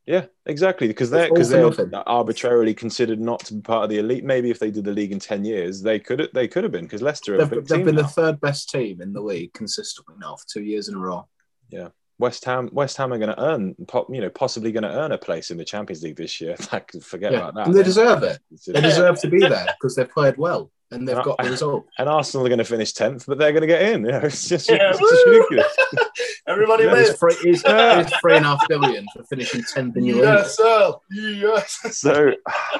Yeah, exactly. Because they're because they're arbitrarily considered not to be part of the elite. Maybe if they did the league in ten years, they could they could have been because Leicester They've, they've been now. the third best team in the league consistently now for two years in a row. Yeah, West Ham West Ham are going to earn you know possibly going to earn a place in the Champions League this year. Forget Yeah, about that. and they deserve it. They deserve to be there because they've played well and they've And I- got the result. and Arsenal are going to finish tenth, but they're going to get in. You know, it's just, Yeah, it's just woo! ridiculous. Everybody Yeah, wins. It's three, it's, it's three and a half billion for finishing 10th in your league. Yes, sir. Yes. so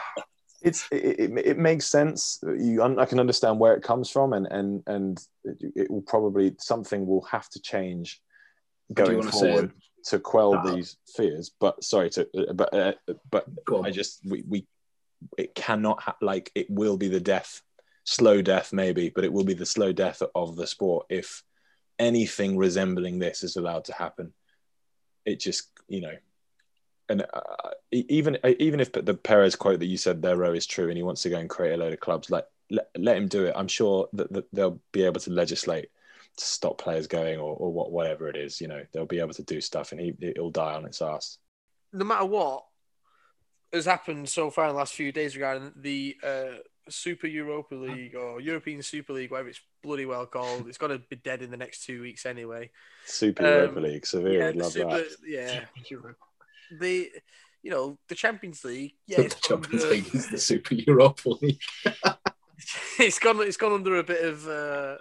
it's it, it, it makes sense you i can understand where it comes from and and and it, it will probably something will have to change going wanna forward to quell Uh, these fears but sorry to but uh, but i just we, we it cannot ha- like it will be the death slow death maybe but it will be the slow death of the sport if anything resembling this is allowed to happen it just you know and uh, even even if the Perez quote that you said their row is true and he wants to go and create a load of clubs, like let, let him do it. I'm sure that, that they'll be able to legislate to stop players going or, or what whatever it is. You know, they'll be able to do stuff and he it'll die on its ass. no matter what has happened so far in the last few days regarding the uh, Super Europa League or European Super League, whatever it's bloody well called, it's got to be dead in the next two weeks anyway. Super Um, Europa League, Severe yeah, would love Super, that. yeah, the you know the Champions League, yeah, the it's, Champions under- League is the Super Europa League. it's gone it's gone under a bit of uh,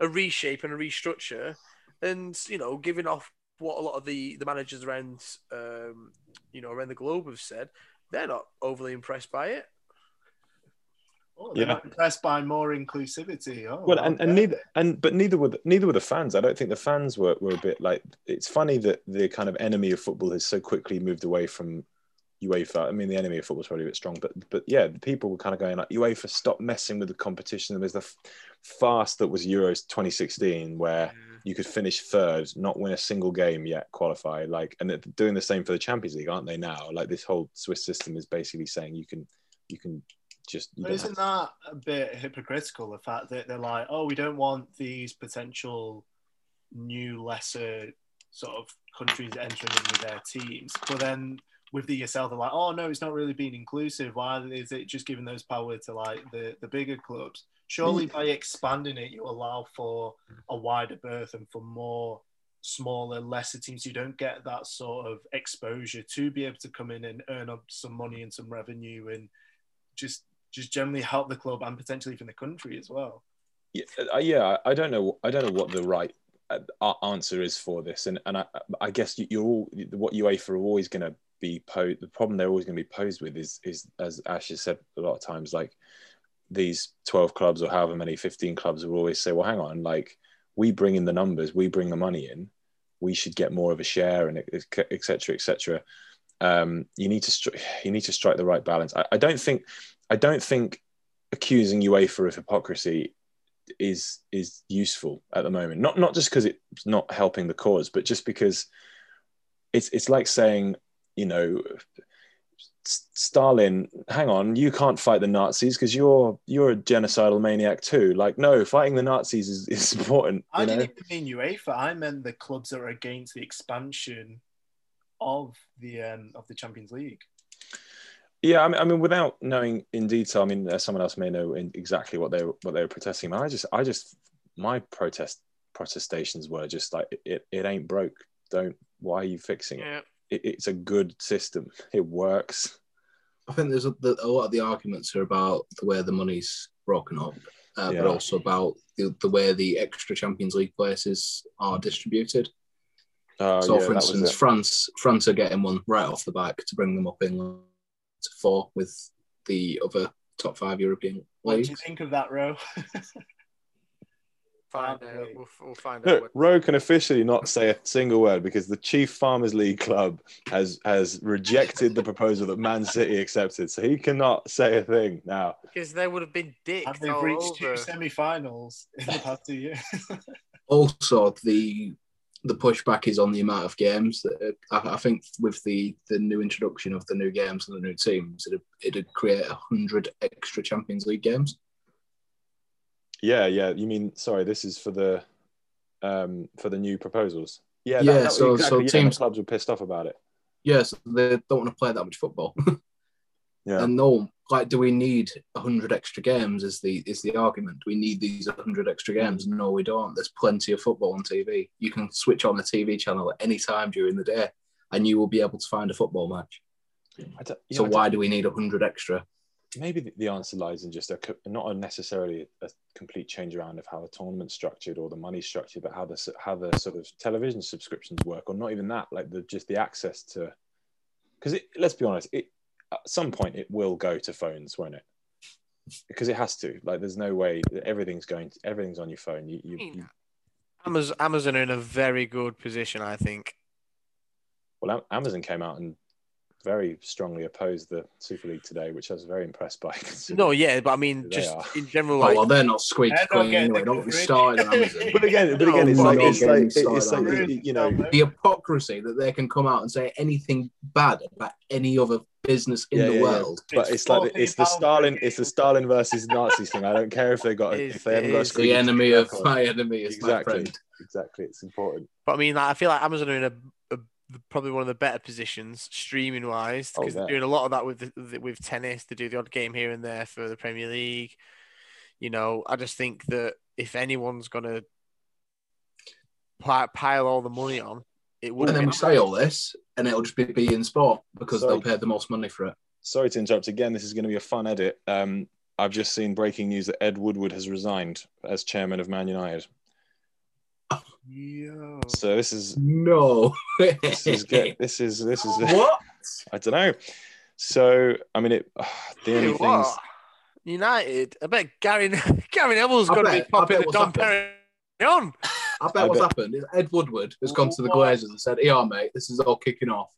a reshape and a restructure, and you know, giving off what a lot of the the managers around um, you know around the globe have said, they're not overly impressed by it. Oh, they're Yeah. not impressed by more inclusivity. Oh, Well, and, and okay. neither and but neither were the, neither were the fans. I don't think the fans were, were a bit like. It's funny that the kind of enemy of football has so quickly moved away from UEFA. I mean, the enemy of football is probably a bit strong, but but yeah, the people were kind of going like UEFA, stop messing with the competition. There was the f- fast that was Euros 2016 where mm. You could finish third, not win a single game yet qualify. Like, and they're doing the same for the Champions League, aren't they? Now, like this whole Swiss system is basically saying you can you can just. You But isn't that a bit hypocritical? The fact that they're like, oh, we don't want these potential new, lesser sort of countries entering in with their teams, but then with the ESL, they're like, oh no, it's not really being inclusive. Why is it just giving those power to like the the bigger clubs? Surely by expanding it, you allow for a wider berth and for more smaller, lesser teams. Who don't get that sort of exposure to be able to come in and earn up some money and some revenue and just just generally help the club and potentially even the country as well. yeah, uh, yeah I don't know I don't know what the right uh, answer is for this. And and I, I guess you- you're all what UEFA are always going to be posed the problem they're always going to be posed with is is as Ash has said a lot of times like these 12 clubs or however many 15 clubs will always say well hang on like we bring in the numbers we bring the money in we should get more of a share and et cetera et cetera um, you need to stri- you need to strike the right balance I, I don't think I don't think accusing UEFA of hypocrisy is is useful at the moment. Not not just because it's not helping the cause, but just because it's it's like saying, you know, Stalin, hang on, you can't fight the Nazis because you're you're a genocidal maniac too. Like, no, fighting the Nazis is, is important. I You know? didn't even mean UEFA. I meant the clubs that are against the expansion of the um, of the Champions League. Yeah, I mean, I mean, without knowing in detail, I mean, uh, someone else may know in exactly what they were, what they were protesting. I just, I just, my protest protestations were just like, it, it ain't broke. Don't. Why are you fixing it? Yeah. It? It's a good system. It works. I think there's a, the, a lot of the arguments are about the way the money's broken up, uh, Yeah. but also about the, the way the extra Champions League places are distributed. Oh, so, yeah, for instance. France France are getting one right off the back to bring them up in to four with the other top five European leagues. What do you think of that, Ro? Find out. We'll, we'll find out. Look, Rowe can officially not say a single word because the Chief Farmers League club has has rejected the proposal that Man City accepted, so he cannot say a thing now. because they would have been and dicked they've all reached two semi-finals in the past two years. Also, the the pushback is on the amount of games. That I, I think with the the new introduction of the new games and the new teams, it'd, it'd create a hundred extra Champions League games. Yeah, yeah. You mean sorry? This is for the um for the new proposals. Yeah, Yeah, that, that, so- exactly, so yeah, teams- clubs were pissed off about it. Yes, they don't want to play that much football. Yeah. And no, like, do we need hundred extra games? Is the is the argument? We need these hundred extra games? No, we don't. There's plenty of football on TV. You can switch on the TV channel at any time during the day, and you will be able to find a football match. Yeah, so why do we need hundred extra? Maybe the- answer lies in just a not a necessarily a complete change around of how the tournament's structured or the money structured, but how the how the sort of television subscriptions work, or not even that, like the just the access to. Because let's be honest, it at some point it will go to phones, won't it? Because it has to. Like, there's no way that everything's going. To, everything's on your phone. You, you, you Amazon, Amazon are in a very good position, I think. well, Amazon came out and very strongly opposed the Super League today, which I was very impressed by. No, yeah, but I mean, just are. in general, Oh, like, well, they're not squeaky They're not clean anyway. Don't get me started. But again, but again, it's No, like it's like getting it's, it's like you know. the hypocrisy that they can come out and say anything bad about any other business in Yeah, the yeah, yeah. world. But it's like the- it's the Stalin, it's the Stalin versus Nazis thing. I don't care if they got It is- if they haven't got a is. The enemy of my enemy is my Exactly. friend. Exactly, it's important. but I mean, like, I feel like Amazon are in a, a probably one of the better positions streaming wise Oh, because yeah. they're doing a lot of that with the, with tennis. They do the odd game here and there for the Premier League. You know, I just think that if anyone's gonna pi- pile all the money on, it would. And then we say all this, and it'll just be be in sport because Sorry. they'll pay the most money for it. Sorry to interrupt again. This is going to be a fun edit. Um, I've just seen breaking news that Ed Woodward has resigned as chairman of Man United. Yo. So this is No. this is good. This is this is what? I don't know. So I mean, it. the only Hey, things. what? United. I bet Gary Gary Neville's I going to be I popping bet the what's Dom happened. Perignon. I bet I what's bet- happened is Ed Woodward has gone to the Glazers and said, "Yeah, mate, this is all kicking off.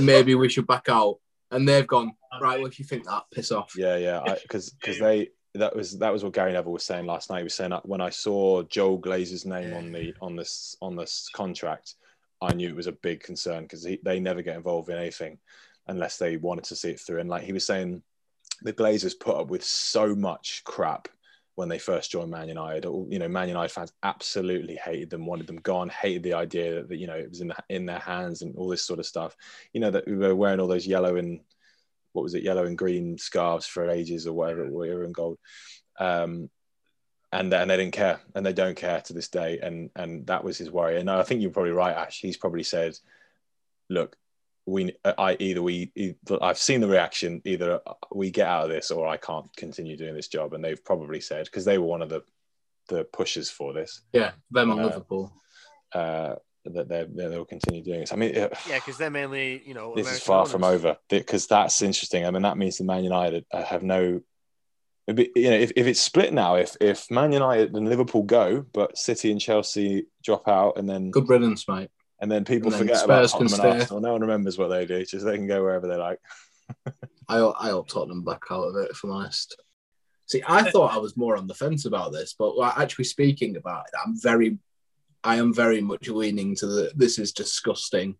Maybe we should back out." And they've gone, "Right, well, if you think that, piss off." Yeah, yeah, because because they that was that was what Gary Neville was saying last night. He was saying that when I saw Joel Glazer's name on the on this on this contract, I knew it was a big concern because they never get involved in anything unless they wanted to see it through. And like he was saying, the Glazers put up with so much crap when they first joined Man United. All- You know, Man United fans absolutely hated them, wanted them gone, hated the idea that, that you know it was in the, in their hands and all this sort of stuff. You know that we were wearing all those yellow and what was it, yellow and green scarves for ages or whatever, whatever and gold. Um, and and they didn't care, and they don't care to this day. And and that was his worry. And I think you're probably right, Ash. He's probably said, "Look, we, I either we, either, I've seen the reaction. Either we get out of this, or I can't continue doing this job." And they've probably said because they were one of the the pushers for this Yeah, them and Uh, Liverpool. uh, that they they will continue doing this. I mean, Yeah, because they're mainly, you know, this is American far from over because that's interesting. I mean, that means the Man United uh, have no. be- You know, if, if it's split now, if if Man United and Liverpool go, but City and Chelsea drop out, and then Good riddance, mate. and then people and then forget about Spurs can Tottenham and stay. Arsenal. No one remembers what they do. Just they can go wherever they like. I I hope Tottenham back out of it, if I'm honest. See, I thought I was more on the fence about this, but actually speaking about it, I'm very, I am very much leaning to the. This is disgusting.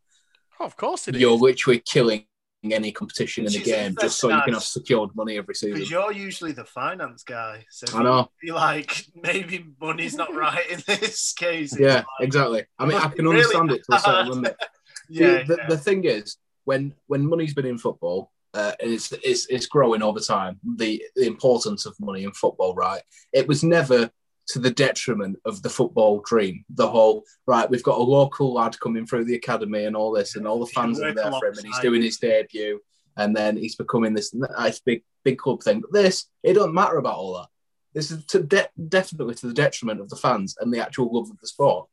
Oh, of course it is. You're literally killing any competition in the game just so you can have secured money every season. Because you're usually the finance guy, so I know. You're like maybe money's not right in this case. It's Yeah, like- exactly. I mean, I can really understand it to a certain limit. yeah, the, the, yeah. the thing is, when when money's been in football, uh, and it's, it's it's growing over time. The the importance of money in football, right? It was never to the detriment of the football dream. The whole right, we've got a local lad coming through the academy and all this, and all the fans are work there for him, and he's doing his debut, and then he's becoming this nice big big club thing. But this, it doesn't matter about all that. This is to de- definitely to the detriment of the fans and the actual love of the sport,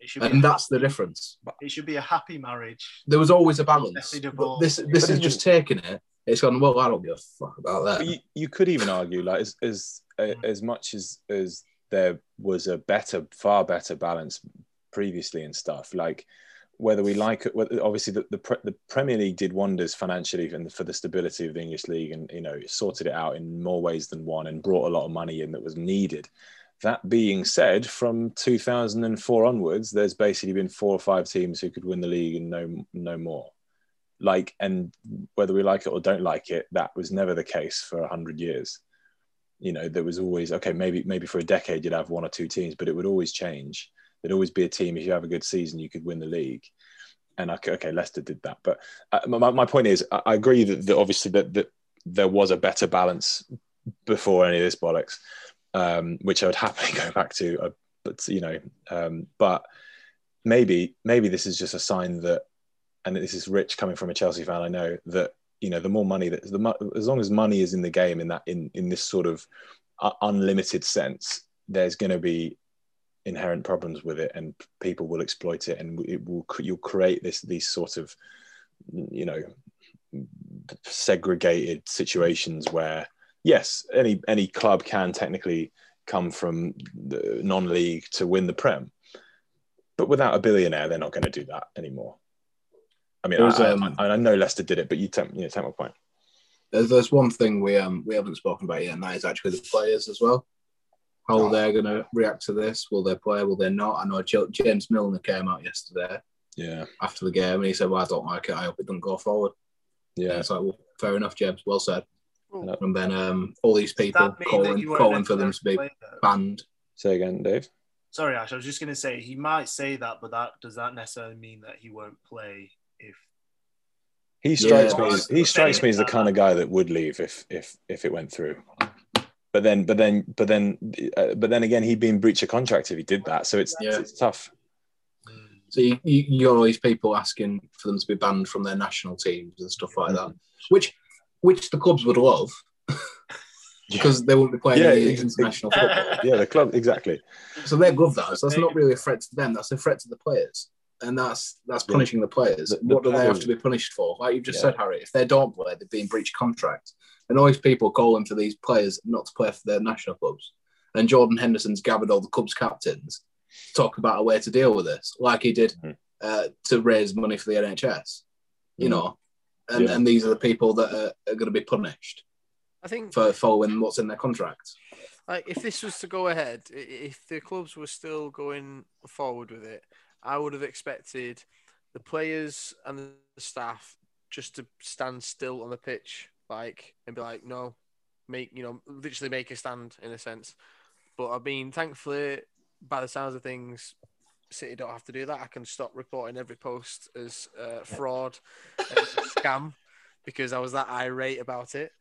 it should be and a, that's the difference it should be a happy marriage. there was always a balance. But this this is just taking it. It's gone. Well, I don't give a fuck about that. you, you could even argue, like, as as hmm. as much as as there was a better, far better balance previously and stuff, like whether we like it, obviously the, the the Premier League did wonders financially and for the stability of the English league, and you know sorted it out in more ways than one, and brought a lot of money in that was needed. That being said, from 2004 onwards, there's basically been four or five teams who could win the league and no no more. Like and whether we like it or don't like it that was never the case for 100 years you know there was always okay maybe maybe for a decade you'd have one or two teams but it would always change there'd always be a team if you have a good season you could win the league and okay, okay, Leicester did that. But uh, my, my point is, I, I agree that, that obviously that, that there was a better balance before any of this bollocks, um, which I would happily go back to. Uh, but you know, um, but maybe maybe this is just a sign that, and this is rich coming from a Chelsea fan. I know that you know the more money that the as long as money is in the game in that in in this sort of uh, unlimited sense, there's going to be inherent problems with it, and people will exploit it, and it will you'll create this these sort of you know segregated situations where yes, any any club can technically come from the non-league to win the prem, but without a billionaire, they're not going to do that anymore. I mean, I, um, I, I, know Leicester did it, but you take, you know, take my point. There's, there's one thing we um we haven't spoken about yet, and that is actually the players as well. How oh. they're going to react to this? Will they play? Will they not? I know James Milner came out yesterday. Yeah. After the game, and he said, "Well, I don't like it. I hope it doesn't go forward." Yeah. it's like, well, fair enough, James. Well said. And then um, all these people calling calling for them to be banned. Say again, Dave. Sorry, Ash. I was just going to say he might say that, but that does that necessarily mean that he won't play if he strikes yeah. me. As, he strikes me as the kind of guy that would leave if if if it went through. But then, but then, but then, uh, but then again, he'd be in breach of contract if he did that. So it's yeah. it's tough. So you, you, you got all these people asking for them to be banned from their national teams and stuff like that, which which the clubs would love because yeah. they wouldn't be playing yeah, any international football. Yeah, the club exactly. So they'd love that. So that's not really a threat to them. That's a threat to the players, and that's that's punishing yeah. the players. The, the what do players, they have to be punished for? Like you've just said, Harry, if they don't play, they've been breach contract. And all these people calling for these players not to play for their national clubs. And Jordan Henderson's gathered all the clubs captains to talk about a way to deal with this, like he did mm-hmm. uh, to raise money for the NHS. You mm-hmm. know, and, yeah. and these are the people that are, are going to be punished. I think for following what's in their contract. Like if this was to go ahead, if the clubs were still going forward with it, I would have expected the players and the staff just to stand still on the pitch, like and be like, no, make you know, literally make a stand in a sense. But I mean, thankfully, by the sounds of things, City don't have to do that. I can stop reporting every post as uh, fraud, scam, because I was that irate about it.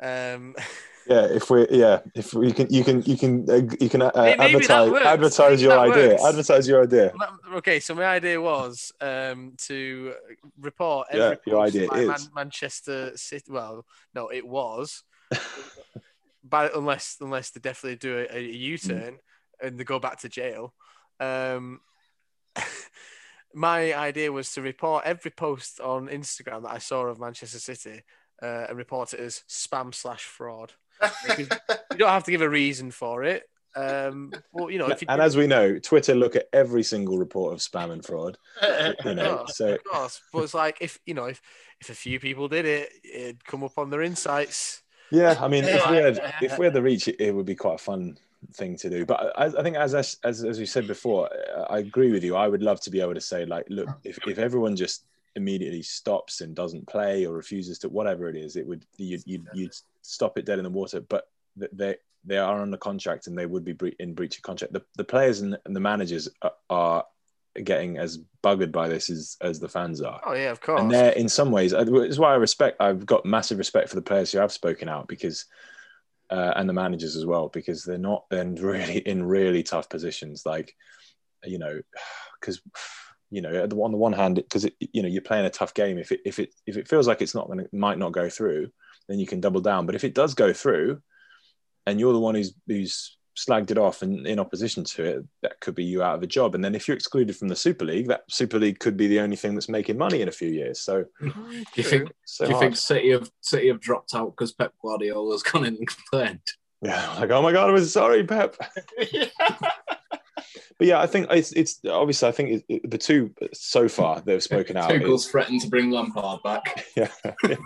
Um, yeah, if we yeah, if we can, you can you can uh, you can uh, advertise advertise your idea. Works. Advertise your idea. Okay, so my idea was um, to report every yeah, your idea is Man- Manchester City. Well, no, it was. but unless unless they definitely do a, a U-turn mm. and they go back to jail. Um, my idea was to report every post on Instagram that I saw of Manchester City uh, and report it as spam slash fraud. You don't have to give a reason for it. Um, well, you know, you and as we know, Twitter look at every single report of spam and fraud. You know, course, so course. but it's like if you know if if a few people did it, it'd come up on their insights. Yeah, I mean, if we had if we had the reach, it, it would be quite a fun thing to do. But I, I think as, as as as we said before, I agree with you. I would love to be able to say like, look, if if everyone just immediately stops and doesn't play or refuses to whatever it is, it would you'd, you'd, you'd stop it dead in the water. But they they are under contract and they would be in breach of contract. The, the players and, the managers are, are, getting as buggered by this as, as the fans are. Oh yeah, of course. And they're in some ways, it's why I respect. I've got massive respect for the players who have spoken out because. Uh, and the managers as well because they're not then really in really tough positions like you know because you know, on the one hand, because you know you're playing a tough game. If it if it if it feels like it's not going to might not go through, then you can double down. But if it does go through, and you're the one who's who's slagged it off and in opposition to it, that could be you out of a job. And then if you're excluded from the Super League, that Super League could be the only thing that's making money in a few years. So, do oh, you think so do you think City have City have dropped out because Pep Guardiola's gone in and complained? Yeah, like oh my god, I was sorry, Pep. but yeah, I think it's it's obviously I think it, it, the two so far they've spoken out. Tuchel's threatened to bring Lampard back. Yeah,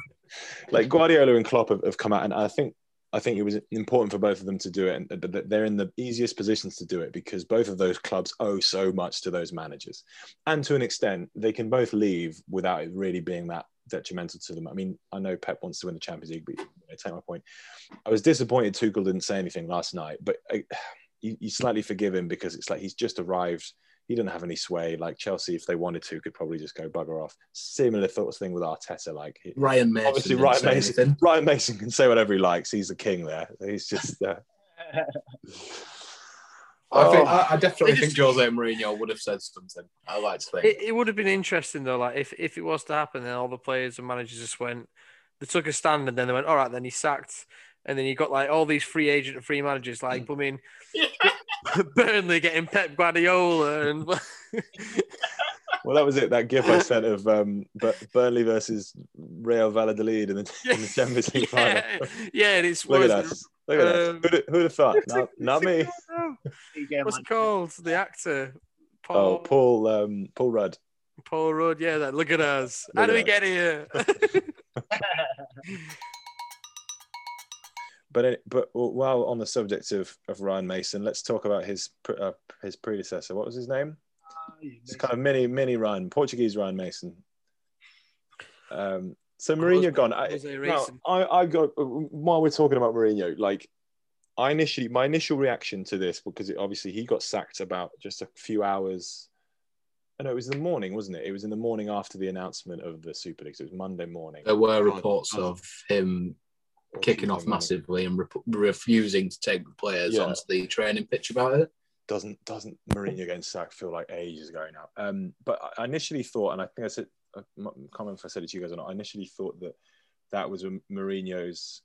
like Guardiola and Klopp have, have, come out, and I think I think it was important for both of them to do it, and but they're in the easiest positions to do it because both of those clubs owe so much to those managers, and to an extent they can both leave without it really being that detrimental to them. I mean, I know Pep wants to win the Champions League, but I take my point. I was disappointed Tuchel didn't say anything last night, but. I, you, you slightly forgive him because it's like he's just arrived. he didn't have any sway. Like Chelsea, if they wanted to, could probably just go bugger off. Similar thoughts thing with Arteta. Like he- Ryan Mason. obviously Ryan Mason. anything. Ryan Mason can say whatever he likes. He's the king there. He's just. Uh, I, think, Oh. I, I definitely They think Jose Mourinho would have said something. I like to think. It, it would have been interesting though, like if, if it was to happen, then all the players and managers just went, they took a stand, and then they went, all right, then he sacked, and then you got like all these free agent and free managers, like I mean, Burnley getting Pep Guardiola, and well, that was it. That gif I sent of um, Burnley versus Real Valladolid in the, in the Champions League final. yeah, yeah, and it's Look at what us. Look at us. Um, Who'd, who'd have thought? Not, not me. Again, What's like- it called? The actor, Paul, Oh, Paul. Um, Paul Rudd. Paul Rudd. Yeah, that. Look at us. How do we at get here? But but while on the subject of, of Ryan Mason, let's talk about his uh, his predecessor. What was his name? It's kind of mini mini Ryan, Portuguese Ryan Mason. Um, so Mourinho gone. I, Jose now, I I got while we're talking about Mourinho, like I initially my initial reaction to this because it, obviously he got sacked about just a few hours. I know it was the morning, wasn't it? It was in the morning after the announcement of the Super League. So it was Monday morning. There were reports of him Or kicking off massively and rep- refusing to take the players Yeah. onto the training pitch about it. doesn't doesn't Mourinho getting sacked feel like ages ago now? Um, but I initially thought, and I think I said, I can't remember if I said it to you guys or not. I initially thought that that was Mourinho's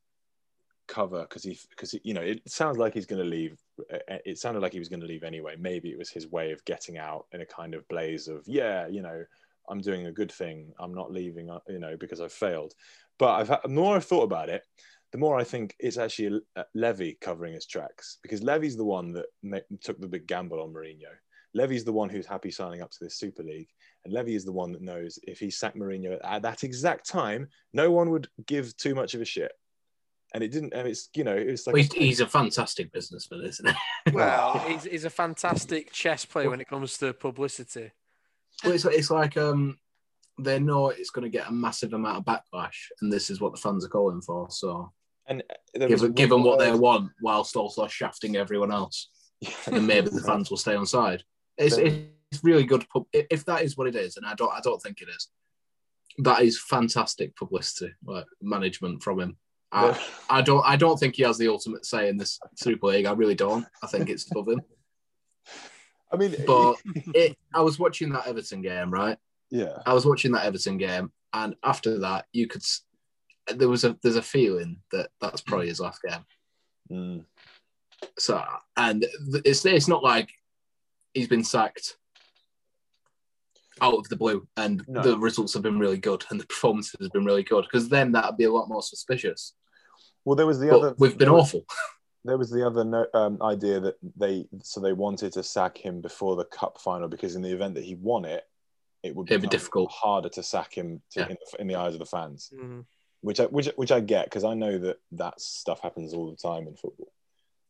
cover because he because you know it sounds like he's going to leave. Uh, It sounded like he was going to leave anyway. Maybe it was his way of getting out in a kind of blaze of yeah, you know, I'm doing a good thing. I'm not leaving, uh, you know, because I've failed. But I've had, the more I've thought about it, the more I think it's actually uh, Levy covering his tracks because Levy's the one that ma- took the big gamble on Mourinho. Levy's the one who's happy signing up to this Super League, and Levy is the one that knows if he sacked Mourinho at that exact time, no one would give too much of a shit. And it didn't, and it's you know, it's like Well, he's, he's a fantastic businessman, isn't he? well, he's, he's a fantastic chess player when it comes to publicity. Well, it's, it's like um, they know it's going to get a massive amount of backlash, and this is what the fans are calling for. So, and uh, there was given, given what they want, whilst also shafting everyone else, then maybe the fans will stay on side. It's, it's really good. Pub- if if that is what it is, and I don't, I don't think it is. That is fantastic publicity, like management from him. I, I don't, I don't think he has the ultimate say in this Super League. I really don't. I think it's above him. I mean, But it, I was watching that Everton game, right? Yeah, I was watching that Everton game, and after that, you could. There was a there's a feeling that that's probably his last game. Mm. So, and it's it's not like he's been sacked out of the blue, and No. the results have been really good, and the performances have been really good. Because then that'd be a lot more suspicious. Well, there was the but other. we've been there was- awful. There was the other no, um, idea that they so they wanted to sack him before the cup final because in the event that he won it, it would It'd be difficult. harder to sack him to, Yeah. in, the, in the eyes of the fans, Mhm. which I which which I get because I know that that stuff happens all the time in football.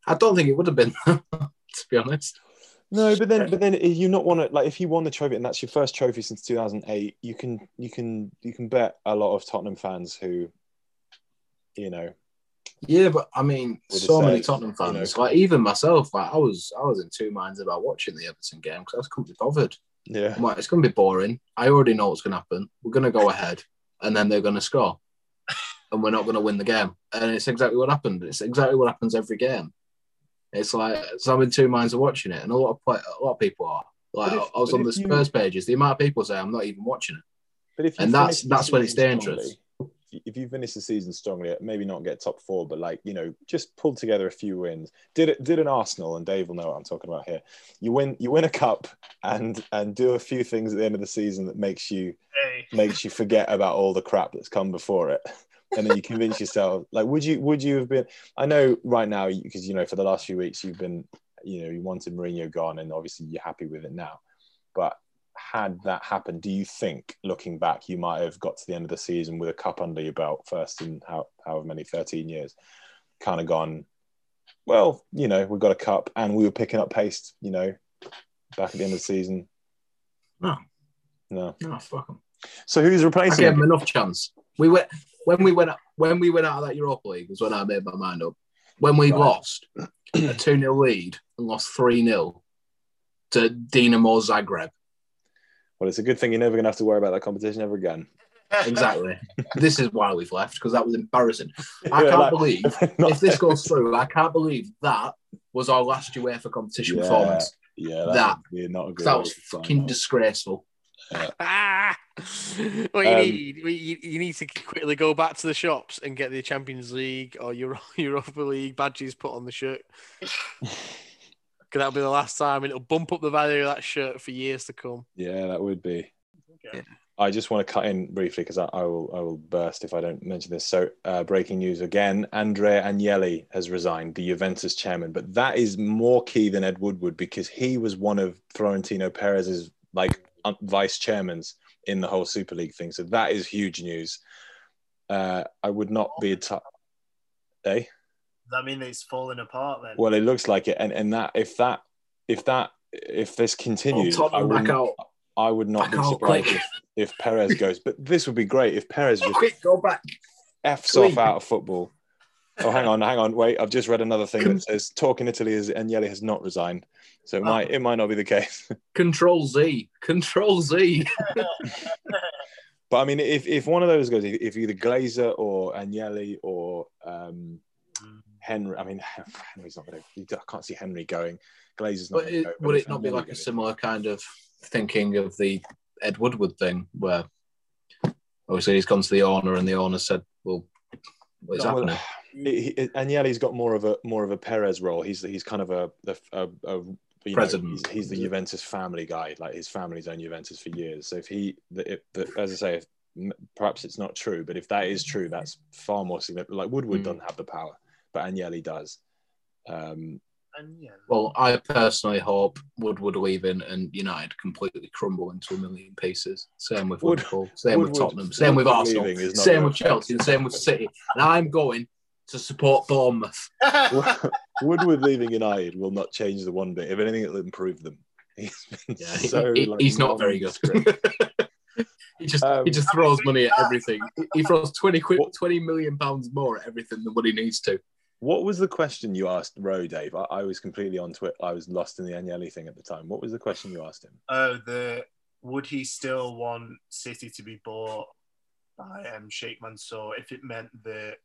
I don't think it would have been, to be honest. No, but then but then you not want to like if you won the trophy and that's your first trophy since 2008, you can you can you can bet a lot of Tottenham fans who, you know, Yeah, but I mean, so have many said, Tottenham you know- fans, like even myself, like I was, I was in two minds about watching the Everton game because I was couldn't be bothered. Yeah, I'm like, it's going to be boring. I already know what's going to happen. We're going to go ahead, and then they're going to score, and we're not going to win the game. And it's exactly what happened. It's exactly what happens every game. It's like so I'm in two minds of watching it, and a lot of play, a lot of people are. Like if- I was on the if you- Spurs pages, the amount of people say I'm not even watching it. But if And that's- that's when it's dangerous. strongly- if you- finish the season strongly, maybe not get top four, but like you know, just pull together a few wins. Did it? Did an Arsenal, and Dave will know what I'm talking about here. You win, you win a cup, and and do a few things at the end of the season that makes you Hey. makes you forget about all the crap that's come before it, and then you convince yourself. Like, would you would you have been? I know right now because you know for the last few weeks you've been, you know, you wanted Mourinho gone, and obviously you're happy with it now, but had that happened, do you think, looking back, you might have got to the end of the season with a cup under your belt, first in how, however many, 13 years, kind of gone, well, you know, we've got a cup and we were picking up pace, you know, back at the end of the season? No. No. No, fuck 'em. So who's I replacing gave him? them enough chance. We went when we went when we went out of that Europa League was when I made my mind up. When we Right. lost a 2 0 lead and lost 3 0 to Dinamo Zagreb. Well, it's a good thing you're never going to have to worry about that competition ever again. Exactly. this is why we've left because that was embarrassing. I Yeah, can't like- believe if this goes through, I can't believe that was our last UEFA competition Yeah, performance. yeah, that, that- would not a good. That was fucking off. disgraceful. Ah! What you Um, need, you, you- you need to quickly go back to the shops and get the Champions League or Euro, Europa League badges put on the shirt. Because that'll be the last time, and it'll bump up the value of that shirt for years to come. Yeah, that would be. Okay. I just want to cut in briefly because I, I will I will burst if I don't mention this. So, uh, breaking news again: Andrea Agnelli has resigned, the Juventus chairman. But that is more key than Ed Woodward because he was one of Florentino Perez's like um, vice chairmans in the whole Super League thing. So that is huge news. Uh, I would not be a t- eh? Does that mean that it's falling apart then? Well, it looks like it, and and that if that if that if this Oh, continues, I back wouldn't- out. I would not Back be surprised quick. if, if Perez goes. But this would be great if Perez just Quick, go back. f's Quick. off out of football. Oh, hang on, hang on, wait. I've just read another thing that says talking Italy is Agnelli has not resigned, so it might it might not be the case. Control Z. Control Z. but I mean, if if one of those goes, if if either Glazer or Agnelli or um, Henry, I mean, Henry's not going to. I can't see Henry going. Glazer's not. But it, go, would if it not be like a similar kind of thinking of the Ed Woodward thing where obviously he's gone to the owner and the owner said, well, what is Well, happening? he, he- Agnelli's got more of a more of a Perez role. He's he's kind of a a, a, a you know, President. he's, he's the Juventus family guy. Like his family's owned Juventus for years. So if he, the, if, the, as I say, if, perhaps it's not true, but if that is true, that's far more significant. Like Woodward Mm. doesn't have the power, but Agnelli does. Um, yeah, Well, I personally hope Woodward leaving and United completely crumble into a million pieces. Same with Wood- Liverpool, same with Tottenham, same with Arsenal, leaving is not same with Chelsea, and same with City. And I'm going to support Bournemouth. Woodward leaving United will not change the one bit. If anything, it'll improve them. He's been Yeah, so, he- like, he's not very good. he just Um, he just throws money at everything. He throws twenty quid, twenty million pounds more at everything than what he needs to. What was the question you asked Rowe, Dave? I, I was completely on Twitter. I was lost in the Agnelli thing at the time. What was the question you asked him? oh, the would he still want City to be bought by um, Sheikh Mansour if it meant that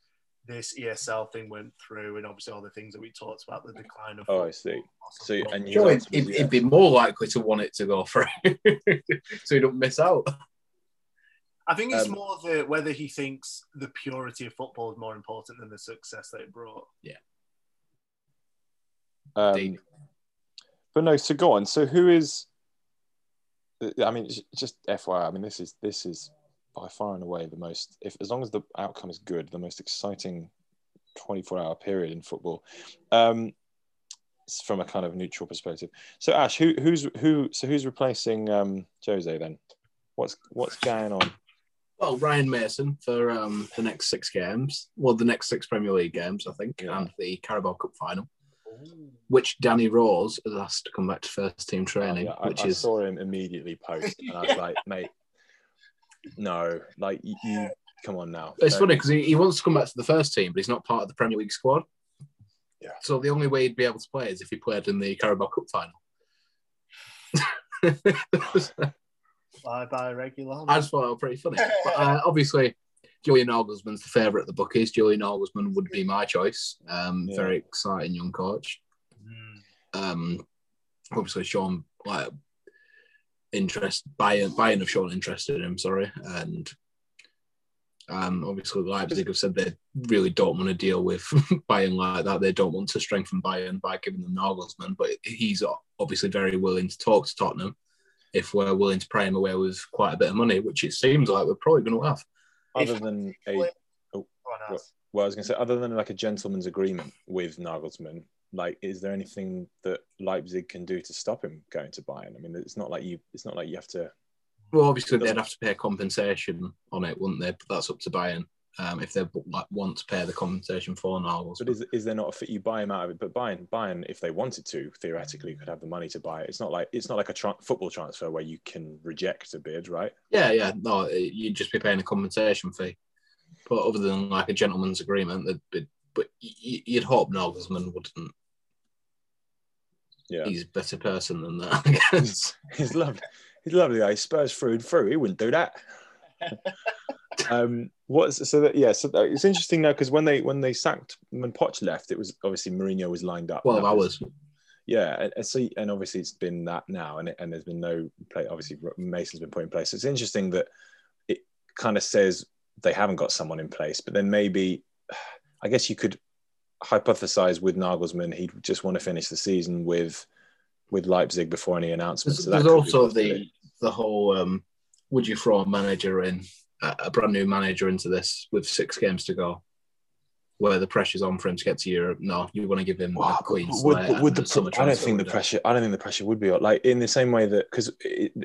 this ESL thing went through and obviously all the things that we talked about, the decline of. Oh, I see. So, and his Sure, answer he'd, was he'd be more likely to want it to go through, so he don't miss out. I think it's Um, more the whether he thinks the purity of football is more important than the success that it brought. Um, but no, so go on. So who is? I mean, just FYI. I mean, this is this is by far and away the most. If as long as the outcome is good, the most exciting twenty-four hour period in football. Um, from a kind of neutral perspective. So Ash, who who's who? So who's replacing um, Jose then? What's what's going on? Well, Ryan Mason for um, the next six games, well, the next six Premier League games, I think, Yeah. and the Carabao Cup final, which Danny Rose has asked to come back to first team training, Oh, yeah, I, which I is saw him immediately post, and I was like, mate, no, like you, you come on now. It's Don't- funny because he, he wants to come back to the first team, but he's not part of the Premier League squad. Yeah. So the only way he'd be able to play is if he played in the Carabao Cup final. Bye bye regular. I just thought it was pretty funny. But, uh, obviously, Julian Nagelsmann's the favourite at the bookies. Julian Nagelsmann would be my choice. Um, Yeah. Very exciting young coach. Mm. Um, obviously, shown like interest. Bayern, Bayern have shown interest in him. Sorry, and um, obviously Leipzig have said they really don't want to deal with Bayern like that. They don't want to strengthen Bayern by giving them Nagelsmann, but he's obviously very willing to talk to Tottenham if we're willing to pray him away with quite a bit of money, which it seems like we're probably going to have. other than a oh, Go on, What? Well, I was going to say, other than like a gentleman's agreement with Nagelsmann, like, is there anything that Leipzig can do to stop him going to Bayern? I mean, it's not like you, it's not like you have to. Well, obviously they'd have to pay compensation on it, wouldn't they? But that's up to Bayern um, if they like, want to pay the compensation for Nagelsmann. But is, is there not a fit? You buy him out of it, but Bayern, Bayern, if they wanted to, theoretically, could have the money to buy it. It's not like it's not like a tra- football transfer where you can reject a bid, right? Yeah, yeah. No, you'd just be paying a compensation fee. But other than like a gentleman's agreement, that but but you'd hope Nagelsmann wouldn't Yeah. he's a better person than that. I guess. He's lovely. He's lovely guy. He Spurs through and through. He wouldn't do that. um, what's so that yeah? So that, it's interesting now because when they when they sacked when Poch left, it was obviously Mourinho was lined up. Twelve That was- Yeah, and, and so and obviously it's been that now, and it, and there's been no play. Obviously Mason's been put in place. So it's interesting that it kind of says they haven't got someone in place, but then maybe I guess you could hypothesize with Nagelsmann he'd just want to finish the season with with Leipzig before any announcements. There's, So that there's also the the whole um, would you throw a manager in a brand new manager into this with six games to go, where the pressure's on for him to get to Europe? No, you want to give him Wow, a clean but slate. would, would the I don't think the pressure. I don't think the pressure would be on- like in the same way that because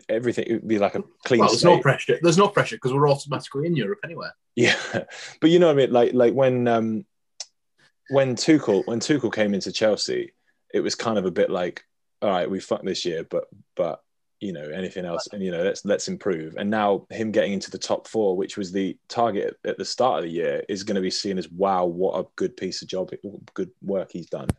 everything it would be like a clean. Well, there's slate. no pressure. There's no pressure because we're automatically in Europe anyway. Yeah, but you know what I mean. Like like when um when Tuchel when Tuchel came into Chelsea, it was kind of a bit like, all right, we fucked this year, but but you know anything else, and you know let's let's improve. And now him getting into the top four, which was the target at the start of the year, is going to be seen as wow, what a good piece of job, good work he's done.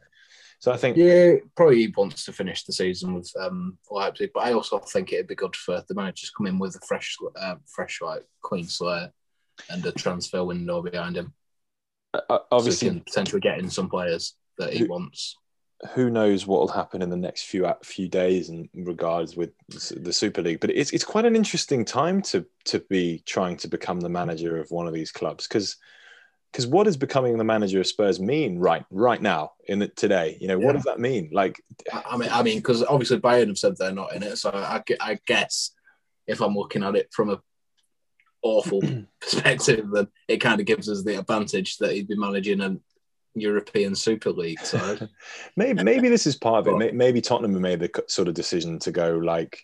So I think Yeah, probably he wants to finish the season with um, Leipzig, but I also think it'd be good for the managers come in with a fresh, uh, fresh like clean slate and a transfer window behind him. uh, Obviously, obviously so potentially get in some players that he wants. Who knows what will happen in the next few few days in regards with the Super League. But it's it's quite an interesting time to to be trying to become the manager of one of these clubs because because what does becoming the manager of Spurs mean right right now in the, today? You know what does that mean? Like I I mean, I mean, because obviously Bayern have said they're not in it, so I, I guess if I'm looking at it from a awful perspective, then it kind of gives us the advantage that he'd be managing an European Super League side. maybe maybe this is part of it. Maybe Tottenham made the sort of decision to go like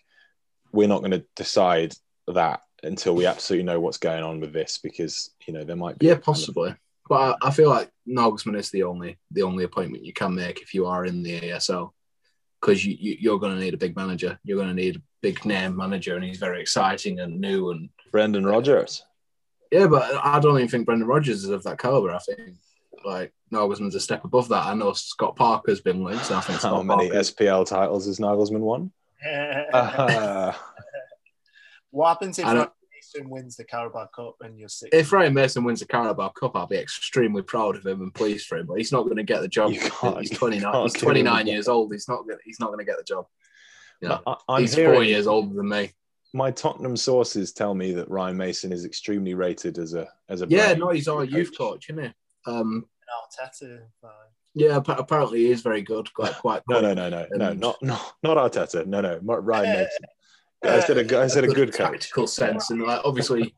we're not going to decide that until we absolutely know what's going on with this because you know there might be Yeah, kind of- possibly. But I, I feel like Nagelsmann is the only the only appointment you can make if you are in the ASL, because you, you you're going to need a big manager. You're going to need a big name manager, and he's very exciting and new. And Brendan Rodgers. yeah, but I don't even think Brendan Rodgers is of that caliber. I think like Nagelsmann's a step above that. I know Scott Parker's been linked. So I think How Scott many Parker's- SPL titles has Nagelsmann won? Uh, what happens if I don't- Mason wins the Carabao Cup and you're sick? If Ryan Mason wins the Carabao Cup, I'll be extremely proud of him and pleased for him. But he's not going to get the job. He's 29. He's give him the 29 years old. He's not. Gonna, he's not going to get the job. You know, I, I'm he's hearing four years older than me. my Tottenham sources tell me that Ryan Mason is extremely rated as a as a Yeah, no, he's our coach. youth coach, isn't he? Um, Arteta, fine. yeah, apparently he is very good. Quite, quite. No, no, no, no, no, not not not Arteta. No, no, not Ryan uh, Mason. I said a, I said a good coach. tactical sense, and like obviously,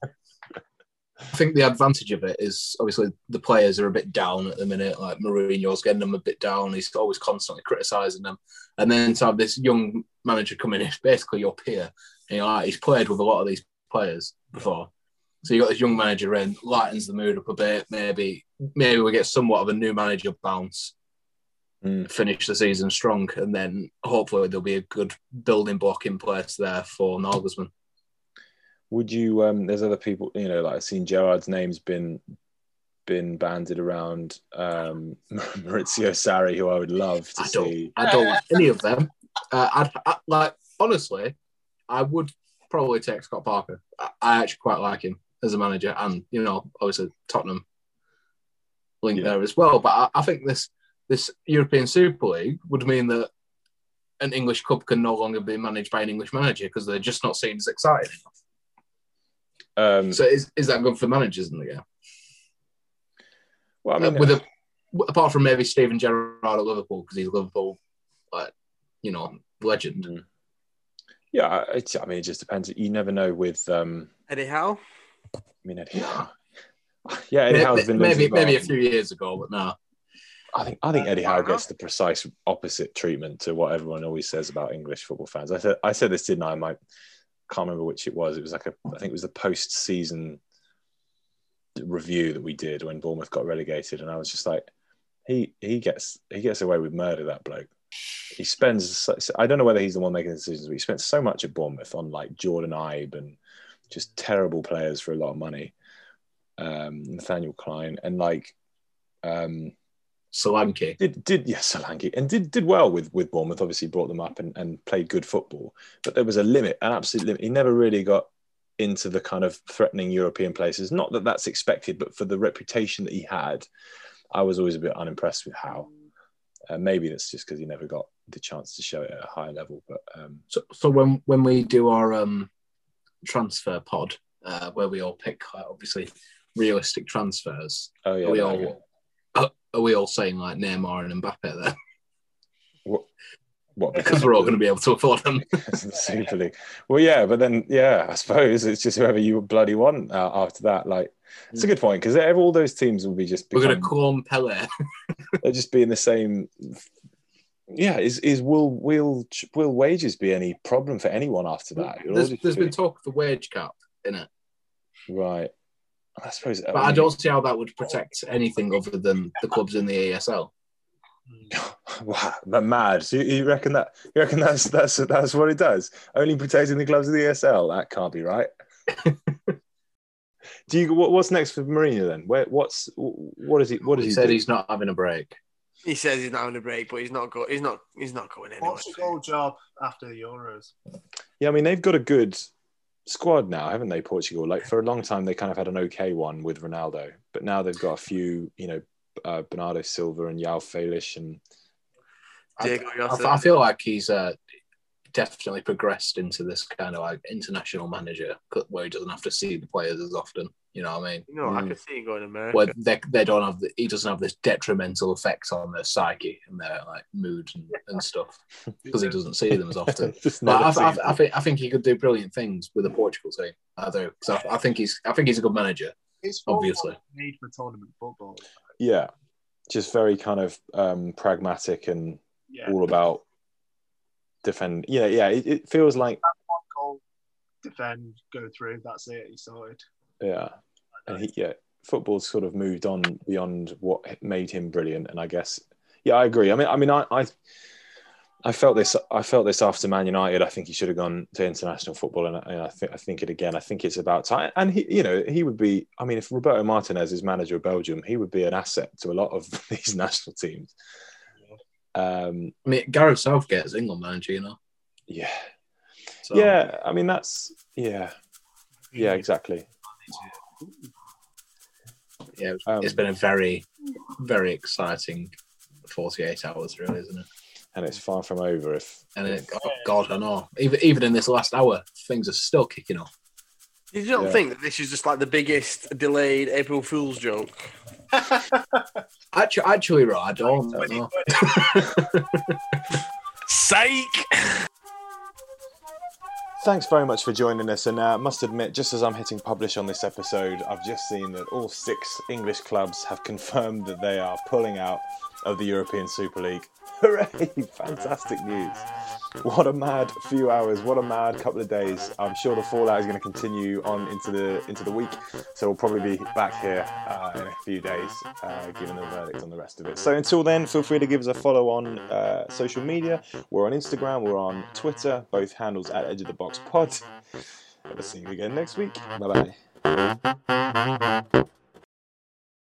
I think the advantage of it is obviously the players are a bit down at the minute. Like Mourinho's getting them a bit down. He's always constantly criticising them, and then to have this young manager come in, who's basically your peer. And, you know, like, he's played with a lot of these players before, so you got this young manager in, lightens the mood up a bit. Maybe, maybe we get somewhat of a new manager bounce Mm. finish the season strong, and then hopefully there'll be a good building block in place there for Nagelsmann. Would you? Um, there's other people, you know, like I've seen Gerrard's name's been been banded around. Um, Maurizio Sarri, who I would love to I don't, see. I don't like any of them. Uh, I'd, I, like honestly, I would probably take Scott Parker. I, I actually quite like him as a manager, and you know, obviously Tottenham link Yeah. there as well. But I, I think this this European Super League would mean that an English club can no longer be managed by an English manager because they're just not seen as exciting enough. Um, So is, is that good for managers in the game? well, I mean, Uh, with a, apart from maybe Steven Gerrard at Liverpool because he's Liverpool, like you know, legend. Mm. yeah, I- it's, I mean, it just depends. You never know with. Um, Eddie Howe. I mean, Eddie. Yeah, Eddie Howe's been maybe, maybe a few years ago, but no. I think I think Eddie Howe gets the precise opposite treatment to what everyone always says about English football fans. I said I said this, didn't I? I might can't remember which it was. It was like a I think it was the post season review that we did when Bournemouth got relegated, and I was just like, he he gets he gets away with murder. That bloke. He spends. I don't know whether he's the one making the decisions, but he spent so much at Bournemouth on like Jordan Ibe and just terrible players for a lot of money. Um, Nathaniel Clyne and like. Um, Solanke. Did did yes, Solanke, and did did well with with Bournemouth. Obviously, brought them up and, and played good football, but there was a limit, an absolute limit. He never really got into the kind of threatening European places. Not that that's expected, but for the reputation that he had, I was always a bit unimpressed with how. Uh, maybe that's just because he never got the chance to show it at a high level. But um, So, so when when we do our um, transfer pod, uh, where we all pick uh, obviously realistic transfers, oh yeah, are we all are, are we all saying like Neymar and Mbappe there what because we're all going to be able to afford them? because Super League. Well, yeah, but then yeah, I suppose it's just whoever you bloody want uh, after that. Like, it's a good point because all those teams will be just We're going to become- clone Pele. they'll just be in the same. Yeah, is is will will will wages be any problem for anyone after that? It'll There's, there's be- been talk of the wage cap in it, right. I suppose, but I don't see how that would protect anything other than the clubs in the ASL. Wow, but mad. So you, you reckon that? You reckon that's that's that's what it does? Only protecting the clubs of the ESL? That can't be right. Do you? What, what's next for Mourinho then? Where? What's what is he? What is He he, said do? he's not having a break. He says he's not having a break, but he's not go. He's not. He's not going anywhere. Portugal job after the Euros. Yeah, I mean they've got a good squad now, haven't they? Portugal. Like for a long time, they kind of had an okay one with Ronaldo, but now they've got a few. You know, uh, Bernardo Silva and João Félix and I, Diego I, I feel like he's uh, definitely progressed into this kind of like international manager where he doesn't have to see the players as often. You know what I mean? You know, I Mm. could see him going to America. Where they, they don't have the, he doesn't have this detrimental effect on their psyche and their like mood and, and stuff because he doesn't see them as often. But never I, I, I think I think he could do brilliant things with the Portugal team. I do because I, I think he's I think he's a good manager. It's Obviously. made for tournament football. Yeah, just very kind of um, pragmatic and Yeah, all about defend. Yeah, yeah. It, it feels like one goal, defend, go through. That's it. He sorted. Yeah, and he yeah. Football's sort of moved on beyond what made him brilliant, and I guess yeah, I agree. I mean, I mean, I. I I felt this. I felt this after Man United. I think he should have gone to international football, and, I- and I think I think it again. I think it's about time. And he, you know, he would be. I mean, if Roberto Martinez is manager of Belgium, he would be an asset to a lot of these national teams. Um, I mean, Gareth Southgate is England manager, you know. yeah, So, yeah. I mean, that's yeah, yeah, exactly. Yeah. It's, Um, it's been a very, very exciting forty-eight hours, really, isn't it? And it's far from over. If And it, oh, God, I know. Even even in this last hour, things are still kicking off. Did you not Yeah. think that this is just like the biggest delayed April Fool's joke? Actually, actually, right, I don't know. Psych! Thanks very much for joining us. And uh, must admit, just as I'm hitting publish on this episode, I've just seen that all six English clubs have confirmed that they are pulling out of the European Super League. Hooray! Fantastic news. What a mad few hours. What a mad couple of days. I'm sure the fallout is going to continue on into the into the week. So we'll probably be back here uh, in a few days, uh, the verdict on the rest of it. So until then, feel free to give us a follow on uh, social media. We're on Instagram. We're on Twitter. Both handles at Edge of the Box Pod. I'll see you again next week. Bye bye.